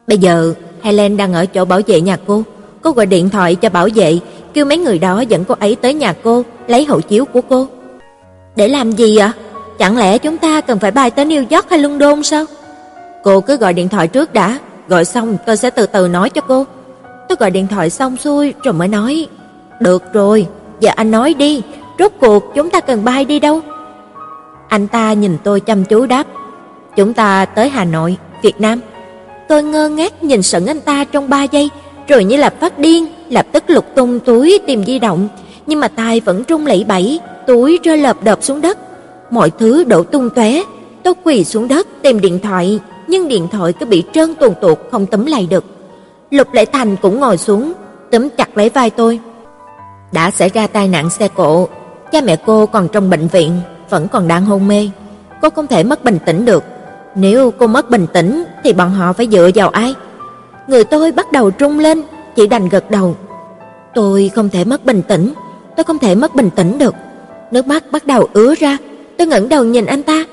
"Bây giờ Helen đang ở chỗ bảo vệ nhà cô, cô gọi điện thoại cho bảo vệ, kêu mấy người đó dẫn cô ấy tới nhà cô, lấy hộ chiếu của cô." "Để làm gì ạ? Chẳng lẽ chúng ta cần phải bay tới New York hay London sao?" "Cô cứ gọi điện thoại trước đã, gọi xong tôi sẽ từ từ nói cho cô." Tôi gọi điện thoại xong xuôi rồi mới nói: "Được rồi, giờ anh nói đi, rốt cuộc chúng ta cần bay đi đâu?" Anh ta nhìn tôi chăm chú đáp: "Chúng ta tới Hà Nội, Việt Nam." Tôi ngơ ngác nhìn sững anh ta trong 3 giây, rồi như là phát điên, lập tức lục tung túi tìm di động, nhưng mà tay vẫn rung lẩy bẩy, túi rơi lợp đợp xuống đất. Mọi thứ đổ tung tóe, tôi quỳ xuống đất tìm điện thoại, nhưng điện thoại cứ bị trơn tuồn tuột không tấm lại được. Lục Lệ Thành cũng ngồi xuống, túm chặt lấy vai tôi. Đã xảy ra tai nạn xe cộ, cha mẹ cô còn trong bệnh viện, vẫn còn đang hôn mê. Cô không thể mất bình tĩnh được. Nếu cô mất bình tĩnh thì bọn họ phải dựa vào ai? Người tôi bắt đầu trung lên, chỉ đành gật đầu. Tôi không thể mất bình tĩnh, tôi không thể mất bình tĩnh được. Nước mắt bắt đầu ứa ra, tôi ngẩng đầu nhìn anh ta.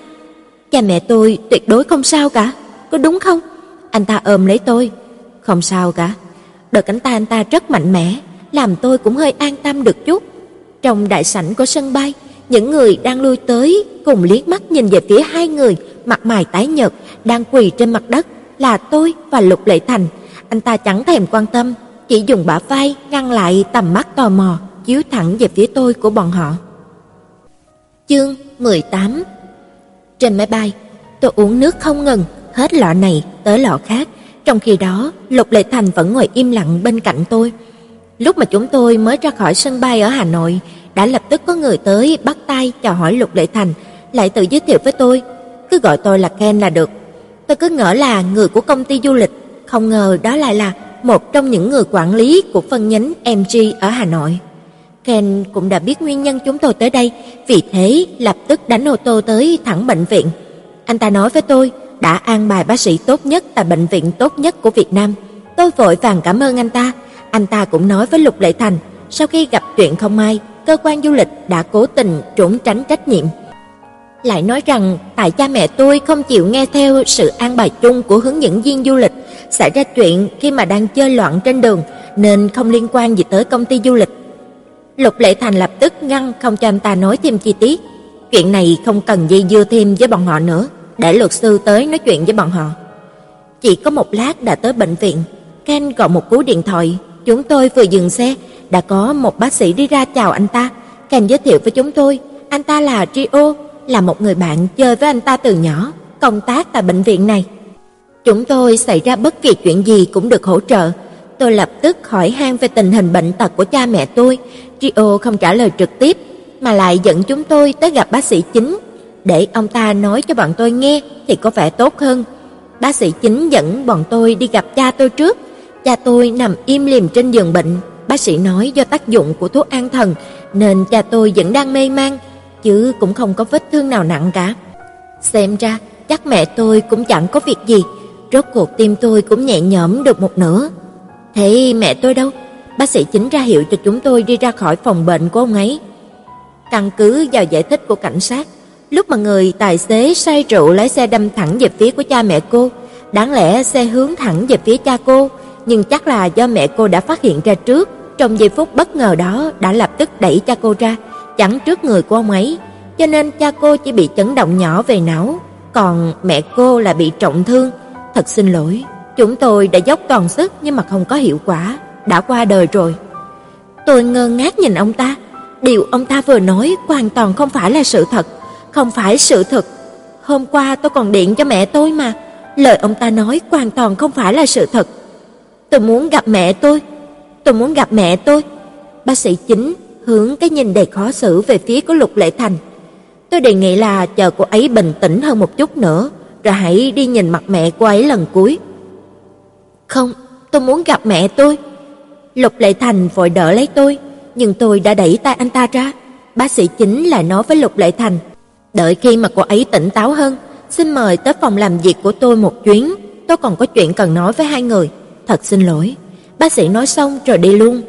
Cha mẹ tôi tuyệt đối không sao cả, có đúng không? Anh ta ôm lấy tôi. Không sao cả. Đợt cánh tay anh ta rất mạnh mẽ, làm tôi cũng hơi an tâm được chút. Trong đại sảnh của sân bay, những người đang lui tới cùng liếc mắt nhìn về phía hai người mặt mày tái nhợt đang quỳ trên mặt đất là tôi và Lục Lệ Thành. Anh ta chẳng thèm quan tâm, chỉ dùng bả vai ngăn lại tầm mắt tò mò chiếu thẳng về phía tôi của bọn họ. Chương 18 Trên máy bay, tôi uống nước không ngừng, hết lọ này tới lọ khác, trong khi đó, Lục Lệ Thành vẫn ngồi im lặng bên cạnh tôi. Lúc mà chúng tôi mới ra khỏi sân bay ở Hà Nội, đã lập tức có người tới bắt tay chào hỏi Lục Lệ Thành, lại tự giới thiệu với tôi, cứ gọi tôi là Ken là được. Tôi cứ ngỡ là người của công ty du lịch, không ngờ đó lại là một trong những người quản lý của phân nhánh MG ở Hà Nội. Ken cũng đã biết nguyên nhân chúng tôi tới đây, vì thế lập tức đánh ô tô tới thẳng bệnh viện. Anh ta nói với tôi, đã an bài bác sĩ tốt nhất tại bệnh viện tốt nhất của Việt Nam. Tôi vội vàng cảm ơn anh ta. Anh ta cũng nói với Lục Lệ Thành, sau khi gặp chuyện không may, cơ quan du lịch đã cố tình trốn tránh trách nhiệm. Lại nói rằng tại cha mẹ tôi không chịu nghe theo sự an bài chung của hướng dẫn viên du lịch, xảy ra chuyện khi mà đang chơi loạn trên đường nên không liên quan gì tới công ty du lịch. Lục Lệ Thành lập tức ngăn không cho anh ta nói thêm chi tiết. Chuyện này không cần dây dưa thêm với bọn họ nữa để luật sư tới nói chuyện với bọn họ. Chỉ có một lát đã tới bệnh viện, Ken gọi một cú điện thoại, chúng tôi vừa dừng xe, đã có một bác sĩ đi ra chào anh ta. Ken giới thiệu với chúng tôi, anh ta là Rio, là một người bạn chơi với anh ta từ nhỏ, công tác tại bệnh viện này. Chúng tôi xảy ra bất kỳ chuyện gì cũng được hỗ trợ. Tôi lập tức hỏi han về tình hình bệnh tật của cha mẹ tôi. Rio không trả lời trực tiếp, mà lại dẫn chúng tôi tới gặp bác sĩ chính để ông ta nói cho bọn tôi nghe thì có vẻ tốt hơn. Bác sĩ chính dẫn bọn tôi đi gặp cha tôi trước. Cha tôi nằm im lìm trên giường bệnh, bác sĩ nói do tác dụng của thuốc an thần nên cha tôi vẫn đang mê man, chứ cũng không có vết thương nào nặng cả. Xem ra chắc mẹ tôi cũng chẳng có việc gì, rốt cuộc tim tôi cũng nhẹ nhõm được một nửa. Thế mẹ tôi đâu? Bác sĩ chính ra hiệu cho chúng tôi đi ra khỏi phòng bệnh của ông ấy. Căn cứ vào giải thích của cảnh sát, Lúc mà người tài xế say rượu lái xe đâm thẳng về phía của cha mẹ cô, đáng lẽ xe hướng thẳng về phía cha cô, nhưng chắc là do mẹ cô đã phát hiện ra trước, trong giây phút bất ngờ đó đã lập tức đẩy cha cô ra, chắn trước người của ông ấy, cho nên cha cô chỉ bị chấn động nhỏ về não, còn mẹ cô là bị trọng thương. Thật xin lỗi, chúng tôi đã dốc toàn sức nhưng mà không có hiệu quả, đã qua đời rồi. Tôi ngơ ngác nhìn ông ta, điều ông ta vừa nói hoàn toàn không phải là sự thật, không phải sự thật. Hôm qua tôi còn điện cho mẹ tôi mà, lời ông ta nói hoàn toàn không phải là sự thật. Tôi muốn gặp mẹ tôi, tôi muốn gặp mẹ tôi. Bác sĩ chính hướng cái nhìn đầy khó xử về phía của Lục Lệ Thành. Tôi đề nghị là chờ cô ấy bình tĩnh hơn một chút nữa, rồi hãy đi nhìn mặt mẹ cô ấy lần cuối. Không, tôi muốn gặp mẹ tôi. Lục Lệ Thành vội đỡ lấy tôi, nhưng tôi đã đẩy tay anh ta ra. Bác sĩ chính lại nói với Lục Lệ Thành, đợi khi mà cô ấy tỉnh táo hơn, xin mời tới phòng làm việc của tôi một chuyến, tôi còn có chuyện cần nói với hai người. Thật xin lỗi. Bác sĩ nói xong rồi đi luôn.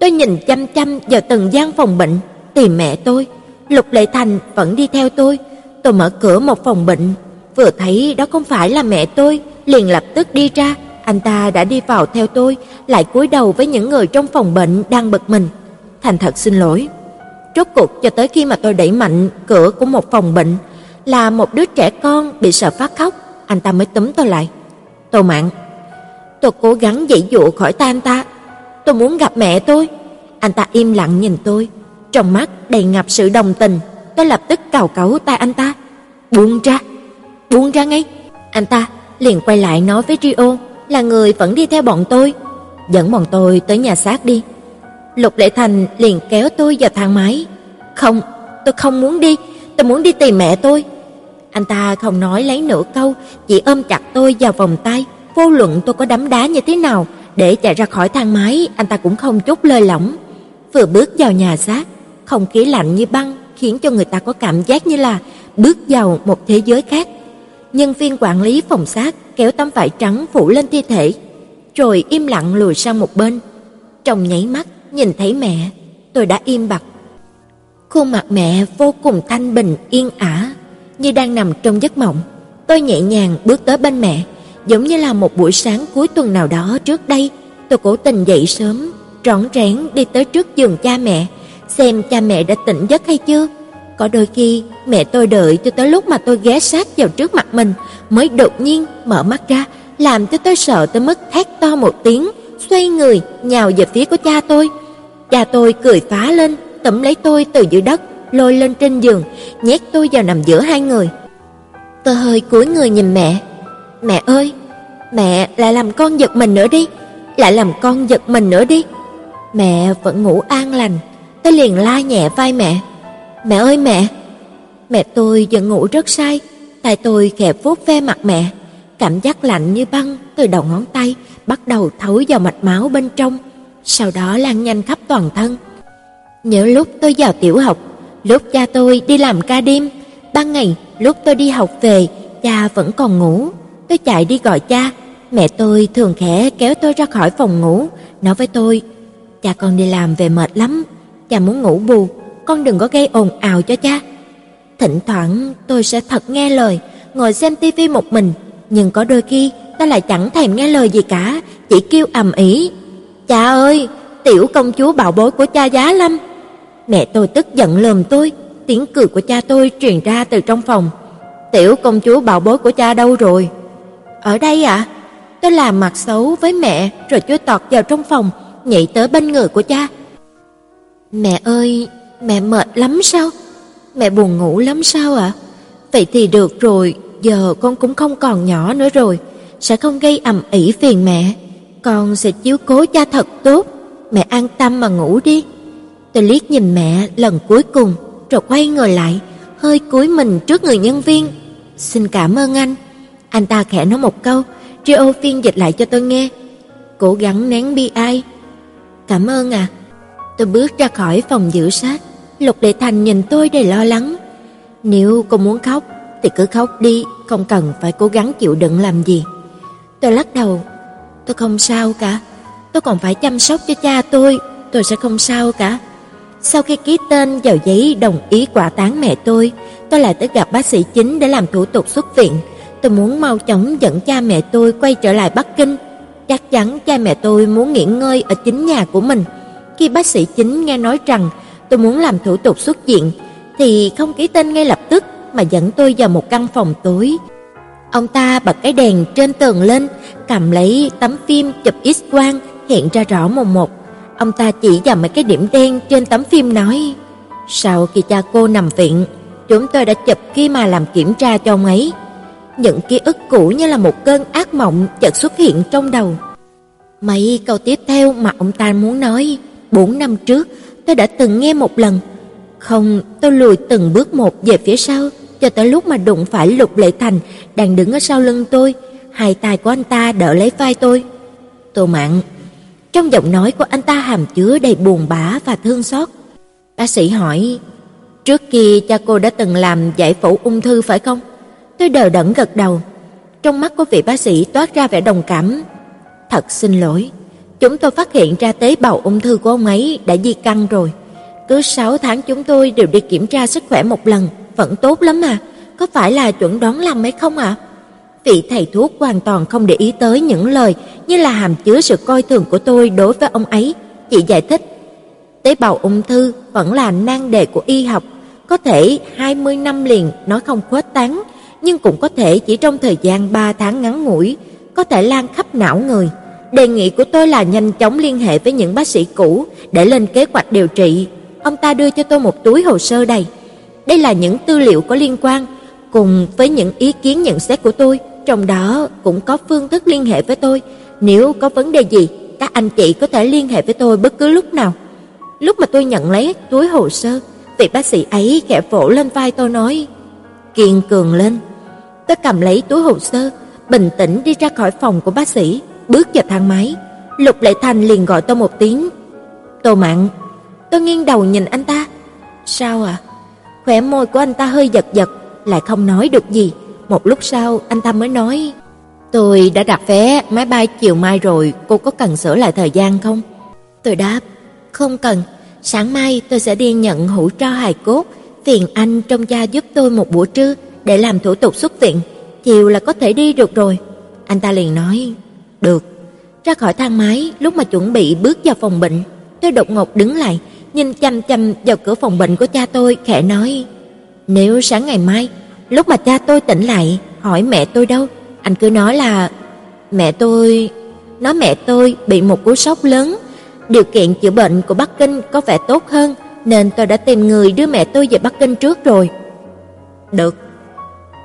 Tôi nhìn chăm chăm vào từng gian phòng bệnh, tìm mẹ tôi. Lục Lệ Thành vẫn đi theo tôi. Tôi mở cửa một phòng bệnh, vừa thấy đó không phải là mẹ tôi, liền lập tức đi ra. Anh ta đã đi vào theo tôi, lại cúi đầu với những người trong phòng bệnh đang bực mình. Thành thật xin lỗi. Rốt cuộc cho tới khi mà tôi đẩy mạnh cửa của một phòng bệnh, là một đứa trẻ con bị sợ phát khóc, anh ta mới túm tôi lại. Tô Mạn, tôi cố gắng dãy dụ khỏi tay anh ta. Tôi muốn gặp mẹ tôi. Anh ta im lặng nhìn tôi, trong mắt đầy ngập sự đồng tình. Tôi lập tức cào cấu tay anh ta. Buông ra, buông ra ngay. Anh ta liền quay lại nói với Rio, là người vẫn đi theo bọn tôi, dẫn bọn tôi tới nhà xác đi. Lục Lệ Thành liền kéo tôi vào thang máy. "Không, tôi không muốn đi, tôi muốn đi tìm mẹ tôi." Anh ta không nói lấy nửa câu, chỉ ôm chặt tôi vào vòng tay, vô luận tôi có đấm đá như thế nào, để chạy ra khỏi thang máy, anh ta cũng không chút lơi lỏng. Vừa bước vào nhà xác, không khí lạnh như băng khiến cho người ta có cảm giác như là bước vào một thế giới khác. Nhân viên quản lý phòng xác kéo tấm vải trắng phủ lên thi thể, rồi im lặng lùi sang một bên. Trong nháy mắt nhìn thấy mẹ, tôi đã im bặt. Khuôn mặt mẹ vô cùng thanh bình yên ả, như đang nằm trong giấc mộng. Tôi nhẹ nhàng bước tới bên mẹ, giống như là một buổi sáng cuối tuần nào đó trước đây, tôi cố tình dậy sớm, rón rén đi tới trước giường cha mẹ, xem cha mẹ đã tỉnh giấc hay chưa. Có đôi khi mẹ tôi đợi cho tới lúc mà tôi ghé sát vào trước mặt mình mới đột nhiên mở mắt ra, làm cho tôi sợ tới mức thét to một tiếng, xoay người nhào về phía của cha tôi. Cha tôi cười phá lên, tẩm lấy tôi từ dưới đất, lôi lên trên giường, nhét tôi vào nằm giữa hai người. Tôi hơi cúi người nhìn mẹ. "Mẹ ơi, mẹ lại làm con giật mình nữa đi, lại làm con giật mình nữa đi." Mẹ vẫn ngủ an lành, tôi liền la nhẹ vai mẹ. "Mẹ ơi mẹ." Mẹ tôi vẫn ngủ rất say, tay tôi khẽ vuốt ve mặt mẹ, cảm giác lạnh như băng từ đầu ngón tay bắt đầu thấu vào mạch máu bên trong, sau đó lan nhanh khắp toàn thân. Nhớ lúc tôi vào tiểu học, lúc cha tôi đi làm ca đêm, ban ngày lúc tôi đi học về, cha vẫn còn ngủ. Tôi chạy đi gọi cha, mẹ tôi thường khẽ kéo tôi ra khỏi phòng ngủ, nói với tôi: "Cha con đi làm về mệt lắm, cha muốn ngủ bù, con đừng có gây ồn ào cho cha." Thỉnh thoảng tôi sẽ thật nghe lời, ngồi xem tivi một mình, nhưng có đôi khi ta lại chẳng thèm nghe lời gì cả, chỉ kêu ầm ĩ. "Cha ơi, tiểu công chúa bảo bối của cha giá lâm." Mẹ tôi tức giận lườm tôi, tiếng cười của cha tôi truyền ra từ trong phòng. "Tiểu công chúa bảo bối của cha đâu rồi?" "Ở đây ạ." À? Tôi làm mặt xấu với mẹ rồi chui tọt vào trong phòng, nhảy tới bên người của cha. "Mẹ ơi, mẹ mệt lắm sao? Mẹ buồn ngủ lắm sao ạ?" Vậy thì được rồi, giờ con cũng không còn nhỏ nữa rồi, sẽ không gây ầm ĩ phiền mẹ. Con sẽ chiếu cố cha thật tốt, mẹ an tâm mà ngủ đi. Tôi liếc nhìn mẹ lần cuối cùng, rồi quay người lại, hơi cúi mình trước người nhân viên. "Xin cảm ơn anh." Anh ta khẽ nói một câu, Rio phiên dịch lại cho tôi nghe. Cố gắng nén bi ai. "Cảm ơn à." Tôi bước ra khỏi phòng giữ sát, Lục Lệ Thành nhìn tôi đầy lo lắng. "Nếu cô muốn khóc thì cứ khóc đi, không cần phải cố gắng chịu đựng làm gì." Tôi lắc đầu, "Tôi không sao cả, tôi còn phải chăm sóc cho cha tôi, tôi sẽ không sao cả." Sau khi ký tên vào giấy đồng ý quả tán mẹ tôi, tôi lại tới gặp bác sĩ chính để làm thủ tục xuất viện. Tôi muốn mau chóng dẫn cha mẹ tôi quay trở lại Bắc Kinh. Chắc chắn cha mẹ tôi muốn nghỉ ngơi ở chính nhà của mình. Khi bác sĩ chính nghe nói rằng tôi muốn làm thủ tục xuất viện thì không ký tên ngay lập tức mà dẫn tôi vào một căn phòng tối. Ông ta bật cái đèn trên tường lên, cầm lấy tấm phim chụp X quang hiện ra rõ một một. Ông ta chỉ vào mấy cái điểm đen trên tấm phim nói: "Sau khi cha cô nằm viện, chúng tôi đã chụp khi mà làm kiểm tra cho ông ấy." Những ký ức cũ như là một cơn ác mộng chợt xuất hiện trong đầu. Mấy câu tiếp theo mà ông ta muốn nói, bốn năm trước tôi đã từng nghe một lần. Không, tôi lùi từng bước một về phía sau, cho tới lúc mà đụng phải Lục Lệ Thành đang đứng ở sau lưng tôi, hai tay của anh ta đỡ lấy vai tôi. Tô Mạn, trong giọng nói của anh ta hàm chứa đầy buồn bã và thương xót. Bác sĩ hỏi, trước kia cha cô đã từng làm giải phẫu ung thư phải không? Tôi đờ đẫn gật đầu. Trong mắt của vị bác sĩ toát ra vẻ đồng cảm. Thật xin lỗi, chúng tôi phát hiện ra tế bào ung thư của ông ấy đã di căn rồi. Cứ 6 tháng chúng tôi đều đi kiểm tra sức khỏe một lần, vẫn tốt lắm mà. Có phải là chuẩn đoán lầm hay không ạ? À? Vị thầy thuốc hoàn toàn không để ý tới những lời như là hàm chứa sự coi thường của tôi đối với ông ấy, chị giải thích. Tế bào ung thư vẫn là nan đề của y học, có thể 20 năm liền nó không khuếch tán, nhưng cũng có thể chỉ trong thời gian 3 tháng ngắn ngủi, có thể lan khắp não người. Đề nghị của tôi là nhanh chóng liên hệ với những bác sĩ cũ để lên kế hoạch điều trị. Ông ta đưa cho tôi một túi hồ sơ đầy. Đây là những tư liệu có liên quan cùng với những ý kiến nhận xét của tôi, trong đó cũng có phương thức liên hệ với tôi. Nếu có vấn đề gì, các anh chị có thể liên hệ với tôi bất cứ lúc nào. Lúc mà tôi nhận lấy túi hồ sơ, vị bác sĩ ấy khẽ vỗ lên vai tôi nói: "Kiên cường lên." Tôi cầm lấy túi hồ sơ, bình tĩnh đi ra khỏi phòng của bác sĩ, bước vào thang máy. Lục Lệ Thành liền gọi tôi một tiếng. "Tô Mạn." Tôi nghiêng đầu nhìn anh ta. "Sao à?" Khóe môi của anh ta hơi giật giật, lại không nói được gì. Một lúc sau, anh ta mới nói: "Tôi đã đặt vé máy bay chiều mai rồi, cô có cần sửa lại thời gian không?" Tôi đáp: "Không cần, sáng mai tôi sẽ đi nhận hũ tro hài cốt, phiền anh trông cha giúp tôi một buổi trưa." để làm thủ tục xuất viện, chiều là có thể đi được rồi." Anh ta liền nói, "Được." Ra khỏi thang máy, lúc mà chuẩn bị bước vào phòng bệnh, tôi đột ngột đứng lại, nhìn chằm chằm vào cửa phòng bệnh của cha tôi, khẽ nói, "Nếu sáng ngày mai, lúc mà cha tôi tỉnh lại, hỏi mẹ tôi đâu, anh cứ nói là mẹ tôi, nói mẹ tôi bị một cú sốc lớn, điều kiện chữa bệnh của Bắc Kinh có vẻ tốt hơn, nên tôi đã tìm người đưa mẹ tôi về Bắc Kinh trước rồi." Được,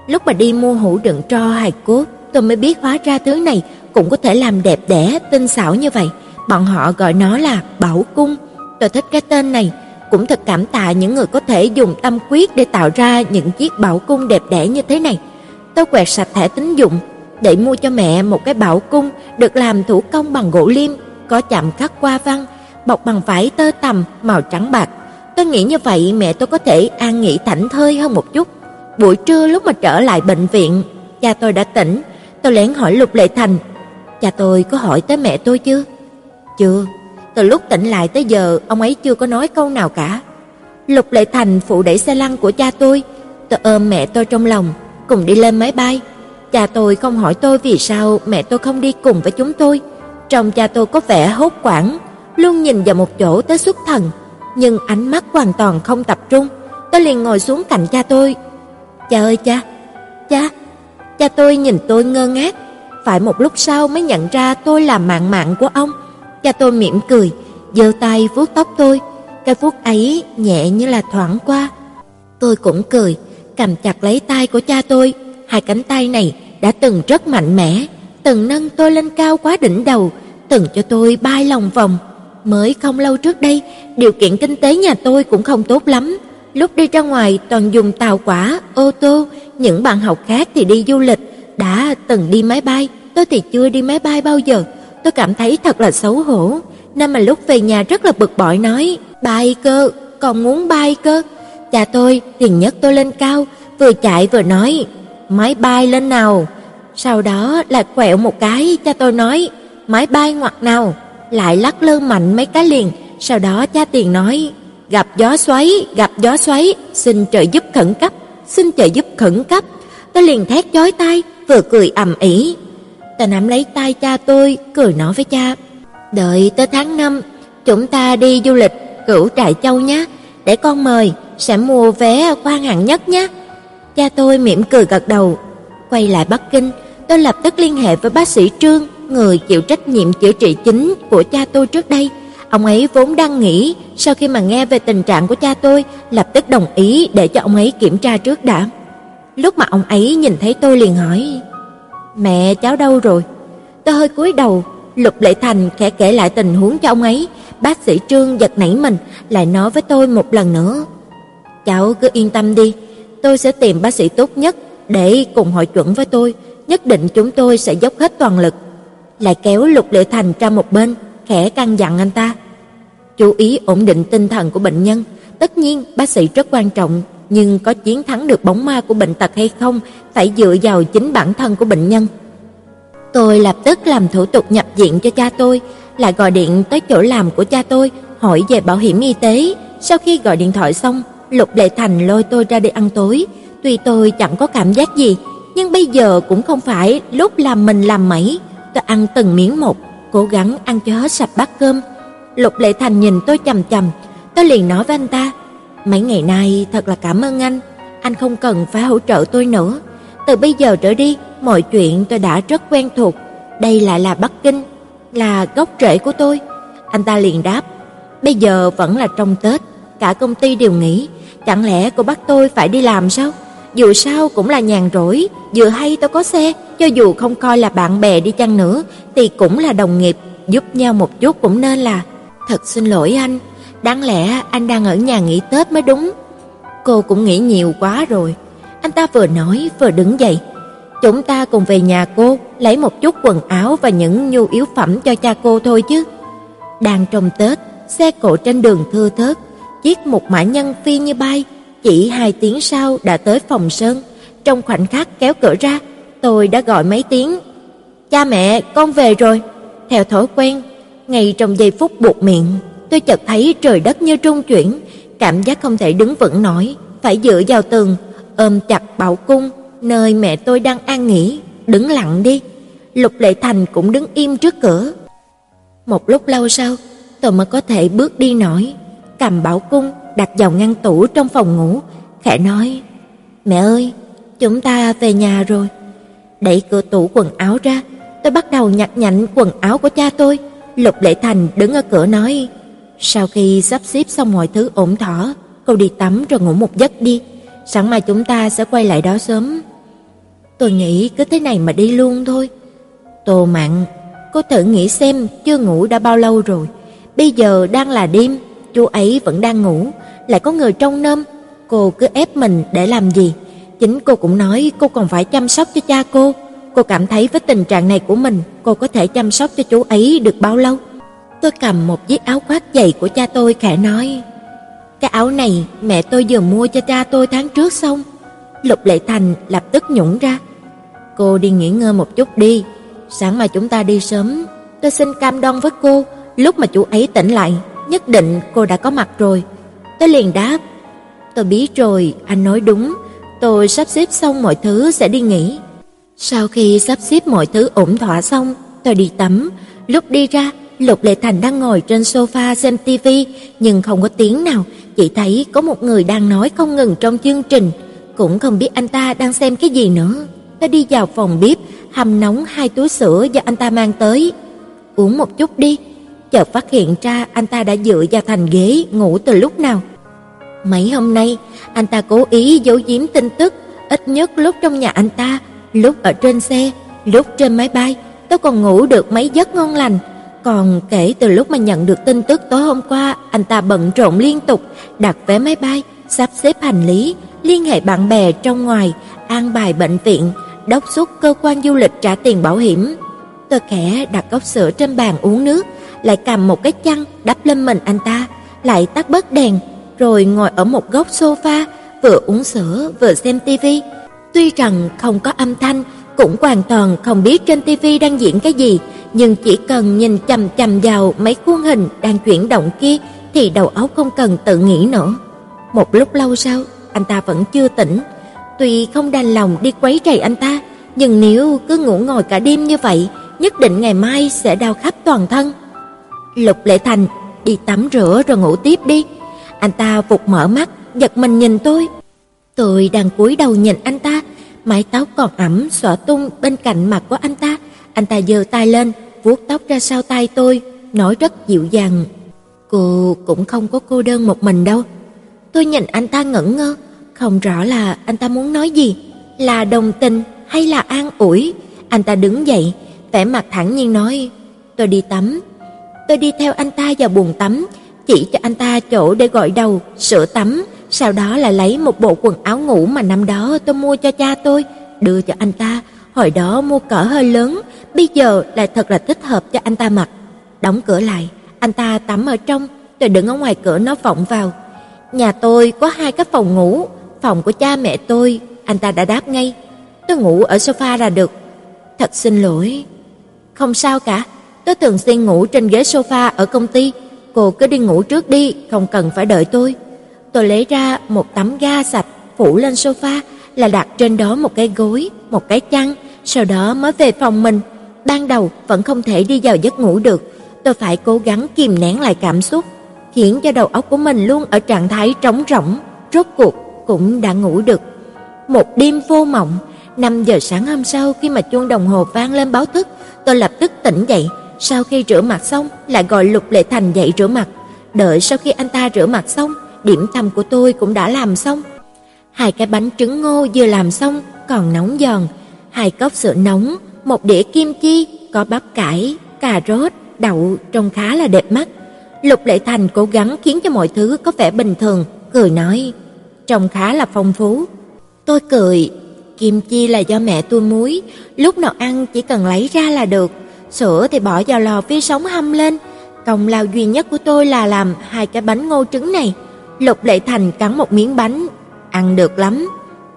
Lúc mà đi mua hũ đựng tro hài cốt, tôi mới biết hóa ra thứ này cũng có thể làm đẹp đẽ, tinh xảo như vậy. Bọn họ gọi nó là Bảo cung. Tôi thích cái tên này, cũng thật cảm tạ những người có thể dùng tâm quyết để tạo ra những chiếc bảo cung đẹp đẽ như thế này. Tôi quẹt sạch thẻ tín dụng để mua cho mẹ một cái bảo cung được làm thủ công bằng gỗ liêm, có chạm khắc hoa văn, bọc bằng vải tơ tằm màu trắng bạc. Tôi nghĩ như vậy mẹ tôi có thể an nghỉ thảnh thơi hơn một chút. Buổi trưa lúc mà trở lại bệnh viện, cha tôi đã tỉnh, tôi lén hỏi Lục Lệ Thành, cha tôi có hỏi tới mẹ tôi chưa? Chưa, từ lúc tỉnh lại tới giờ ông ấy chưa có nói câu nào cả. Lục Lệ Thành phụ đẩy xe lăn của cha tôi, tôi ôm mẹ tôi trong lòng, cùng đi lên máy bay. Cha tôi không hỏi tôi vì sao mẹ tôi không đi cùng với chúng tôi. Trong cha tôi có vẻ hốt quảng luôn nhìn vào một chỗ tới xuất thần, nhưng ánh mắt hoàn toàn không tập trung. Tôi liền ngồi xuống cạnh cha tôi, Cha ơi cha, cha, cha tôi nhìn tôi ngơ ngác, phải một lúc sau mới nhận ra tôi là mạng mạng của ông. Cha tôi mỉm cười, giơ tay vuốt tóc tôi, cái vuốt ấy nhẹ như là thoảng qua. Tôi cũng cười, cầm chặt lấy tay của cha tôi, hai cánh tay này đã từng rất mạnh mẽ, từng nâng tôi lên cao quá đỉnh đầu, từng cho tôi bay lòng vòng. Mới không lâu trước đây, điều kiện kinh tế nhà tôi cũng không tốt lắm, Lúc đi ra ngoài toàn dùng tàu quả, ô tô, những bạn học khác thì đi du lịch, đã từng đi máy bay, tôi thì chưa đi máy bay bao giờ. Tôi cảm thấy thật là xấu hổ, nên mà lúc về nhà rất là bực bội nói, bay cơ, còn muốn bay cơ. Cha tôi liền nhấc tôi lên cao, vừa chạy vừa nói, máy bay lên nào. Sau đó lại quẹo một cái, cha tôi nói, máy bay ngoặt nào. Lại lắc lư mạnh mấy cái liền, sau đó cha tiền nói, gặp gió xoáy, gặp gió xoáy, xin trợ giúp khẩn cấp, xin trợ giúp khẩn cấp. Tôi liền thét chói tai, vừa cười ầm ĩ. Ta nắm lấy tay cha tôi, cười nói với cha: "Đợi tới tháng 5, chúng ta đi du lịch Cửu Trại Châu nhé. để con mời, sẽ mua vé quan hạng nhất nhé." Cha tôi mỉm cười gật đầu. Quay lại Bắc Kinh, tôi lập tức liên hệ với bác sĩ Trương, người chịu trách nhiệm chữa trị chính của cha tôi trước đây. Ông ấy vốn đang nghĩ, sau khi mà nghe về tình trạng của cha tôi, lập tức đồng ý để cho ông ấy kiểm tra trước đã. Lúc mà ông ấy nhìn thấy tôi liền hỏi: "Mẹ cháu đâu rồi?" Tôi hơi cúi đầu, Lục Lệ Thành khẽ kể lại tình huống cho ông ấy. Bác sĩ Trương giật nảy mình, lại nói với tôi một lần nữa: "Cháu cứ yên tâm đi, tôi sẽ tìm bác sĩ tốt nhất để cùng hội chuẩn với tôi, nhất định chúng tôi sẽ dốc hết toàn lực." Lại kéo Lục Lệ Thành ra một bên, khẽ căn dặn anh ta: "Chú ý ổn định tinh thần của bệnh nhân, tất nhiên bác sĩ rất quan trọng, nhưng có chiến thắng được bóng ma của bệnh tật hay không phải dựa vào chính bản thân của bệnh nhân." Tôi lập tức làm thủ tục nhập viện cho cha tôi, lại gọi điện tới chỗ làm của cha tôi hỏi về bảo hiểm y tế. Sau khi gọi điện thoại xong, Lục Lệ Thành lôi tôi ra đi ăn tối. Tuy tôi chẳng có cảm giác gì, nhưng bây giờ cũng không phải lúc làm mình làm mấy. Tôi ăn từng miếng một, cố gắng ăn cho hết sạch bát cơm. Lục Lệ Thành nhìn tôi chằm chằm, tôi liền nói với anh ta: "Mấy ngày nay thật là cảm ơn anh, anh không cần phải hỗ trợ tôi nữa. Từ bây giờ trở đi, mọi chuyện tôi đã rất quen thuộc, đây lại là Bắc Kinh, là gốc rễ của tôi." Anh ta liền đáp: "Bây giờ vẫn là trong Tết, cả công ty đều nghỉ, chẳng lẽ cô bắt tôi phải đi làm sao? Dù sao cũng là nhàn rỗi, vừa hay tôi có xe, cho dù không coi là bạn bè đi chăng nữa thì cũng là đồng nghiệp, giúp nhau một chút cũng nên là. Thật xin lỗi anh, đáng lẽ anh đang ở nhà nghỉ Tết mới đúng. Cô cũng nghĩ nhiều quá rồi." Anh ta vừa nói vừa đứng dậy. Chúng ta cùng về nhà cô, lấy một chút quần áo và những nhu yếu phẩm cho cha cô thôi chứ. Đang trong Tết, xe cộ trên đường thưa thớt, chiếc một mã nhân phi như bay, chỉ hai tiếng sau đã tới phòng Sơn. Trong khoảnh khắc kéo cửa ra, tôi đã gọi mấy tiếng. "Cha mẹ, con về rồi." Theo thói quen, ngay trong giây phút buộc miệng, tôi chợt thấy trời đất như trung chuyển, cảm giác không thể đứng vững nổi, phải dựa vào tường, ôm chặt Bảo Cung, nơi mẹ tôi đang an nghỉ, đứng lặng đi. Lục Lệ Thành cũng đứng im trước cửa. Một lúc lâu sau, tôi mới có thể bước đi nổi, cầm Bảo Cung đặt vào ngăn tủ trong phòng ngủ, khẽ nói: "Mẹ ơi, chúng ta về nhà rồi." Đẩy cửa tủ quần áo ra, tôi bắt đầu nhặt nhạnh quần áo của cha tôi. Lục Lệ Thành đứng ở cửa nói: "Sau khi sắp xếp xong mọi thứ ổn thỏa, cô đi tắm rồi ngủ một giấc đi, sáng mai chúng ta sẽ quay lại đó sớm." Tôi nghĩ cứ thế này mà đi luôn thôi. Tô Mạn, cô thử nghĩ xem, chưa ngủ đã bao lâu rồi. Bây giờ đang là đêm, chú ấy vẫn đang ngủ, lại có người trông nom, cô cứ ép mình để làm gì? Chính cô cũng nói cô còn phải chăm sóc cho cha cô. Cô cảm thấy với tình trạng này của mình, cô có thể chăm sóc cho chú ấy được bao lâu? Tôi cầm một chiếc áo khoác dày của cha tôi khẽ nói: "Cái áo này mẹ tôi vừa mua cho cha tôi tháng trước xong." Lục Lệ Thành lập tức nhũng ra: "Cô đi nghỉ ngơi một chút đi, sáng mai chúng ta đi sớm, tôi xin cam đoan với cô, lúc mà chú ấy tỉnh lại, nhất định cô đã có mặt rồi." Tôi liền đáp: "Tôi biết rồi, anh nói đúng, tôi sắp xếp xong mọi thứ sẽ đi nghỉ." Sau khi sắp xếp mọi thứ ổn thỏa xong, tôi đi tắm, lúc đi ra, Lục Lệ Thành đang ngồi trên sofa xem tivi, nhưng không có tiếng nào, chỉ thấy có một người đang nói không ngừng trong chương trình, cũng không biết anh ta đang xem cái gì nữa. Ta đi vào phòng bếp, hầm nóng hai túi sữa do anh ta mang tới. Uống một chút đi. Chợt phát hiện ra anh ta đã dựa vào thành ghế ngủ từ lúc nào. Mấy hôm nay, anh ta cố ý giấu giếm tin tức, ít nhất lúc trong nhà anh ta, lúc ở trên xe, lúc trên máy bay, tôi còn ngủ được mấy giấc ngon lành. Còn kể từ lúc mà nhận được tin tức tối hôm qua, anh ta bận rộn liên tục, đặt vé máy bay, sắp xếp hành lý, liên hệ bạn bè trong ngoài, an bài bệnh viện, đốc xúc cơ quan du lịch trả tiền bảo hiểm. Tôi khẽ đặt cốc sữa trên bàn uống nước, lại cầm một cái chăn đắp lên mình anh ta, lại tắt bớt đèn, rồi ngồi ở một góc sofa, vừa uống sữa vừa xem tivi. Tuy rằng không có âm thanh, cũng hoàn toàn không biết trên tivi đang diễn cái gì, nhưng chỉ cần nhìn chằm chằm vào mấy khuôn hình đang chuyển động kia thì đầu óc không cần tự nghĩ nữa. Một lúc lâu sau, anh ta vẫn chưa tỉnh. Tuy không đành lòng đi quấy rầy anh ta, nhưng nếu cứ ngủ ngồi cả đêm như vậy, nhất định ngày mai sẽ đau khắp toàn thân. Lục Lệ Thành đi tắm rửa rồi ngủ tiếp đi. anh ta vụt mở mắt, giật mình nhìn tôi. Tôi đang cúi đầu nhìn anh ta, mái tóc còn ẩm xõa tung bên cạnh mặt của anh ta. Anh ta giơ tay lên, vuốt tóc ra sau tay tôi, nói rất dịu dàng: "Cô cũng không có cô đơn một mình đâu." Tôi nhìn anh ta ngẩn ngơ, không rõ là anh ta muốn nói gì, là đồng tình hay là an ủi. Anh ta đứng dậy, vẻ mặt thản nhiên nói: "Tôi đi tắm." Tôi đi theo anh ta vào buồng tắm, chỉ cho anh ta chỗ để gọi đầu, sửa tắm, sau đó là lấy một bộ quần áo ngủ mà năm đó tôi mua cho cha tôi, đưa cho anh ta. Hồi đó mua cỡ hơi lớn, bây giờ lại thật là thích hợp cho anh ta mặc. Đóng cửa lại, anh ta tắm ở trong, tôi đứng ở ngoài cửa nó vọng vào. Nhà tôi có hai cái phòng ngủ, phòng của cha mẹ tôi, anh ta đã đáp ngay. Tôi ngủ ở sofa là được. Thật xin lỗi. Không sao cả, tôi thường xuyên ngủ trên ghế sofa ở công ty, cô cứ đi ngủ trước đi, không cần phải đợi tôi. Tôi lấy ra một tấm ga sạch phủ lên sofa, là đặt trên đó một cái gối, một cái chăn, sau đó mới về phòng mình. Ban đầu vẫn không thể đi vào giấc ngủ được, tôi phải cố gắng kìm nén lại cảm xúc, khiến cho đầu óc của mình luôn ở trạng thái trống rỗng, rốt cuộc cũng đã ngủ được. Một đêm vô mộng, 5 giờ sáng hôm sau khi mà chuông đồng hồ vang lên báo thức, tôi lập tức tỉnh dậy, sau khi rửa mặt xong lại gọi Lục Lệ Thành dậy rửa mặt. Đợi sau khi anh ta rửa mặt xong, điểm tâm của tôi cũng đã làm xong. Hai cái bánh trứng ngô vừa làm xong còn nóng giòn, hai cốc sữa nóng, một đĩa kim chi, có bắp cải, cà rốt, đậu trông khá là đẹp mắt. Lục Lệ Thành cố gắng khiến cho mọi thứ có vẻ bình thường, cười nói, trông khá là phong phú. Tôi cười, kim chi là do mẹ tôi muối, lúc nào ăn chỉ cần lấy ra là được, sữa thì bỏ vào lò vi sóng hâm lên. Công lao duy nhất của tôi là làm hai cái bánh ngô trứng này. Lục Lệ Thành cắn một miếng bánh, ăn được lắm.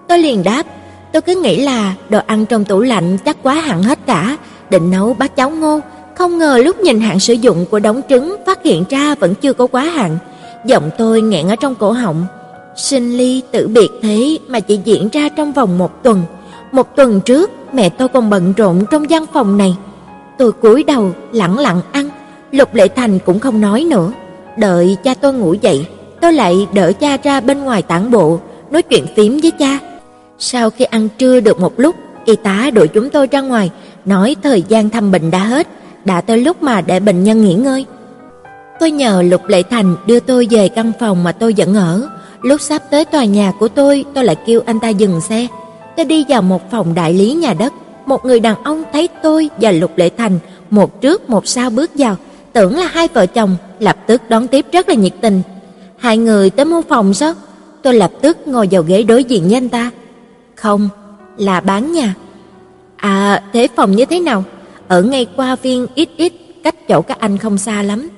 Tôi liền đáp, tôi cứ nghĩ là đồ ăn trong tủ lạnh chắc quá hạn hết cả, định nấu bát cháo ngô, không ngờ lúc nhìn hạn sử dụng của đống trứng phát hiện ra vẫn chưa có quá hạn. Giọng tôi nghẹn ở trong cổ họng. Sinh ly tử biệt thế mà chỉ diễn ra trong vòng một tuần. Một tuần trước, mẹ tôi còn bận rộn trong gian phòng này. Tôi cúi đầu lặng lặng ăn, Lục Lệ Thành cũng không nói nữa. Đợi cha tôi ngủ dậy, tôi lại đỡ cha ra bên ngoài tản bộ, nói chuyện phím với cha. Sau khi ăn trưa được một lúc, y tá đuổi chúng tôi ra ngoài, nói thời gian thăm bệnh đã hết, đã tới lúc mà để bệnh nhân nghỉ ngơi. Tôi nhờ Lục Lệ Thành đưa tôi về căn phòng mà tôi vẫn ở. Lúc sắp tới tòa nhà của tôi, tôi lại kêu anh ta dừng xe. Tôi đi vào một phòng đại lý nhà đất, một người đàn ông thấy tôi và Lục Lệ Thành một trước một sau bước vào, tưởng là hai vợ chồng, lập tức đón tiếp rất là nhiệt tình. Hai người tới mua phòng sao? Tôi lập tức ngồi vào ghế đối diện với anh ta. Không, là bán nhà. À, thế phòng như thế nào? Ở ngay qua viên ít ít, cách chỗ các anh không xa lắm.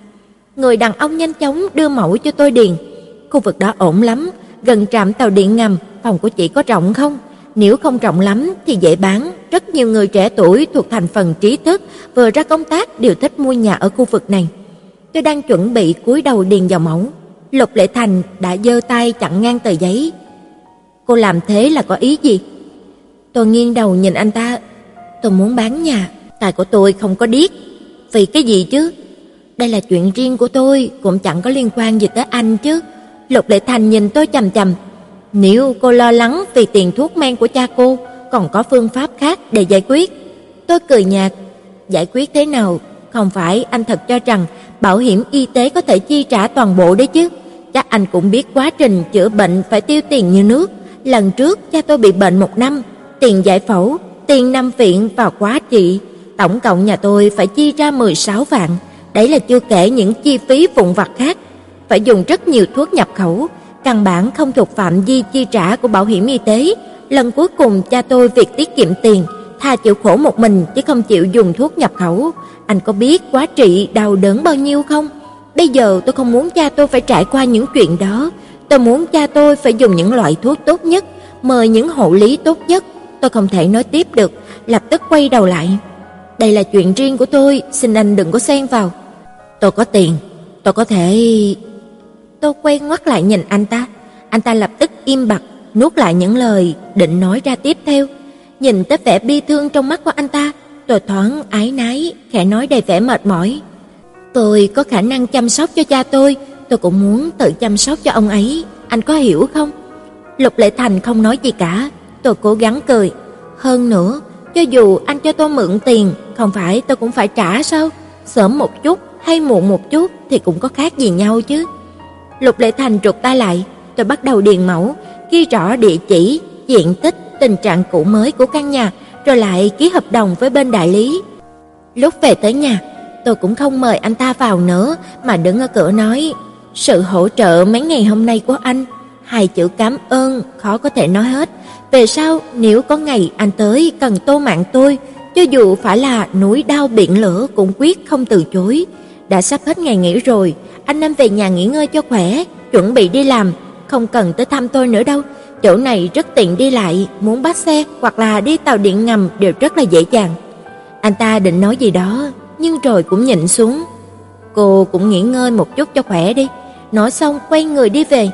Người đàn ông nhanh chóng đưa mẫu cho tôi điền. Khu vực đó ổn lắm, gần trạm tàu điện ngầm, phòng của chị có rộng không? Nếu không rộng lắm thì dễ bán, rất nhiều người trẻ tuổi thuộc thành phần trí thức vừa ra công tác đều thích mua nhà ở khu vực này. Tôi đang chuẩn bị cúi đầu điền vào mẫu, Lục Lệ Thành đã giơ tay chặn ngang tờ giấy. Cô làm thế là có ý gì? Tôi nghiêng đầu nhìn anh ta, tôi muốn bán nhà, tài của tôi không có điếc. Vì cái gì chứ? Đây là chuyện riêng của tôi, cũng chẳng có liên quan gì tới anh chứ. Lục Lệ Thành nhìn tôi chầm chầm. nếu cô lo lắng vì tiền thuốc men của cha cô, còn có phương pháp khác để giải quyết. Tôi cười nhạt, giải quyết thế nào? Không phải anh thật cho rằng bảo hiểm y tế có thể chi trả toàn bộ đấy chứ. Chắc anh cũng biết quá trình chữa bệnh phải tiêu tiền như nước. Lần trước cha tôi bị bệnh một năm, tiền giải phẫu, tiền nằm viện và quá trị, tổng cộng nhà tôi phải chi ra 16 vạn. Đấy là chưa kể những chi phí vụn vặt khác, phải dùng rất nhiều thuốc nhập khẩu, căn bản không thuộc phạm vi chi trả của bảo hiểm y tế. Lần cuối cùng cha tôi việc tiết kiệm tiền, tha chịu khổ một mình chứ không chịu dùng thuốc nhập khẩu. Anh có biết quá trị đau đớn bao nhiêu không? Bây giờ tôi không muốn cha tôi phải trải qua những chuyện đó. Tôi muốn cha tôi phải dùng những loại thuốc tốt nhất, mời những hộ lý tốt nhất. Tôi không thể nói tiếp được, lập tức quay đầu lại. Đây là chuyện riêng của tôi, xin anh đừng có xen vào. Tôi có tiền, tôi có thể Tôi quay ngoắt lại nhìn anh ta, anh ta lập tức im bặt, nuốt lại những lời định nói ra tiếp theo. Nhìn tới vẻ bi thương trong mắt của anh ta, tôi thoáng ái nái, khẽ nói đầy vẻ mệt mỏi. Tôi có khả năng chăm sóc cho cha tôi, tôi cũng muốn tự chăm sóc cho ông ấy, anh có hiểu không? Lục Lệ Thành không nói gì cả, tôi cố gắng cười. Hơn nữa, cho dù anh cho tôi mượn tiền, không phải tôi cũng phải trả sao? Sớm một chút hay muộn một chút thì cũng có khác gì nhau chứ. Lục Lệ Thành trục tay lại, tôi bắt đầu điền mẫu, ghi rõ địa chỉ, diện tích, tình trạng cũ mới của căn nhà, rồi lại ký hợp đồng với bên đại lý. Lúc về tới nhà, tôi cũng không mời anh ta vào nữa mà đứng ở cửa nói: "Sự hỗ trợ mấy ngày hôm nay của anh, hai chữ cảm ơn khó có thể nói hết. Về sau nếu có ngày anh tới cần tô mạng tôi, cho dù phải là núi đao biển lửa cũng quyết không từ chối. Đã sắp hết ngày nghỉ rồi, anh nên về nhà nghỉ ngơi cho khỏe, chuẩn bị đi làm, không cần tới thăm tôi nữa đâu. Chỗ này rất tiện đi lại, muốn bắt xe hoặc là đi tàu điện ngầm đều rất là dễ dàng." Anh ta định nói gì đó, nhưng rồi cũng nhịn xuống. Cô cũng nghỉ ngơi một chút cho khỏe đi. Nói xong quay người đi về.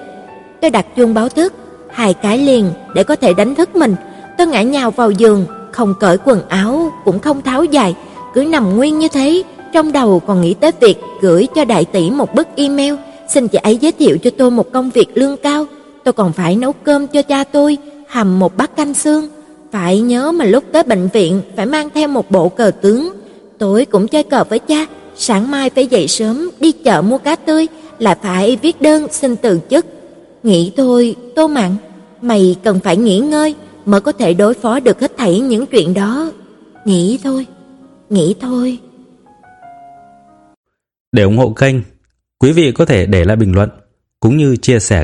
Tôi đặt chuông báo thức, hai cái liền để có thể đánh thức mình. Tôi ngã nhào vào giường, không cởi quần áo, cũng không tháo giày, cứ nằm nguyên như thế, trong đầu còn nghĩ tới việc gửi cho đại tỷ một bức email, xin chị ấy giới thiệu cho tôi một công việc lương cao. Tôi còn phải nấu cơm cho cha tôi, hầm một bát canh xương, phải nhớ mà lúc tới bệnh viện phải mang theo một bộ cờ tướng, tối cũng chơi cờ với cha, sáng mai phải dậy sớm đi chợ mua cá tươi, là phải viết đơn xin từ chức. Nghĩ thôi, Tô Mạn, mày cần phải nghỉ ngơi mới có thể đối phó được hết thảy những chuyện đó. Nghĩ thôi, nghĩ thôi. Để ủng hộ kênh, quý vị có thể để lại bình luận cũng như chia sẻ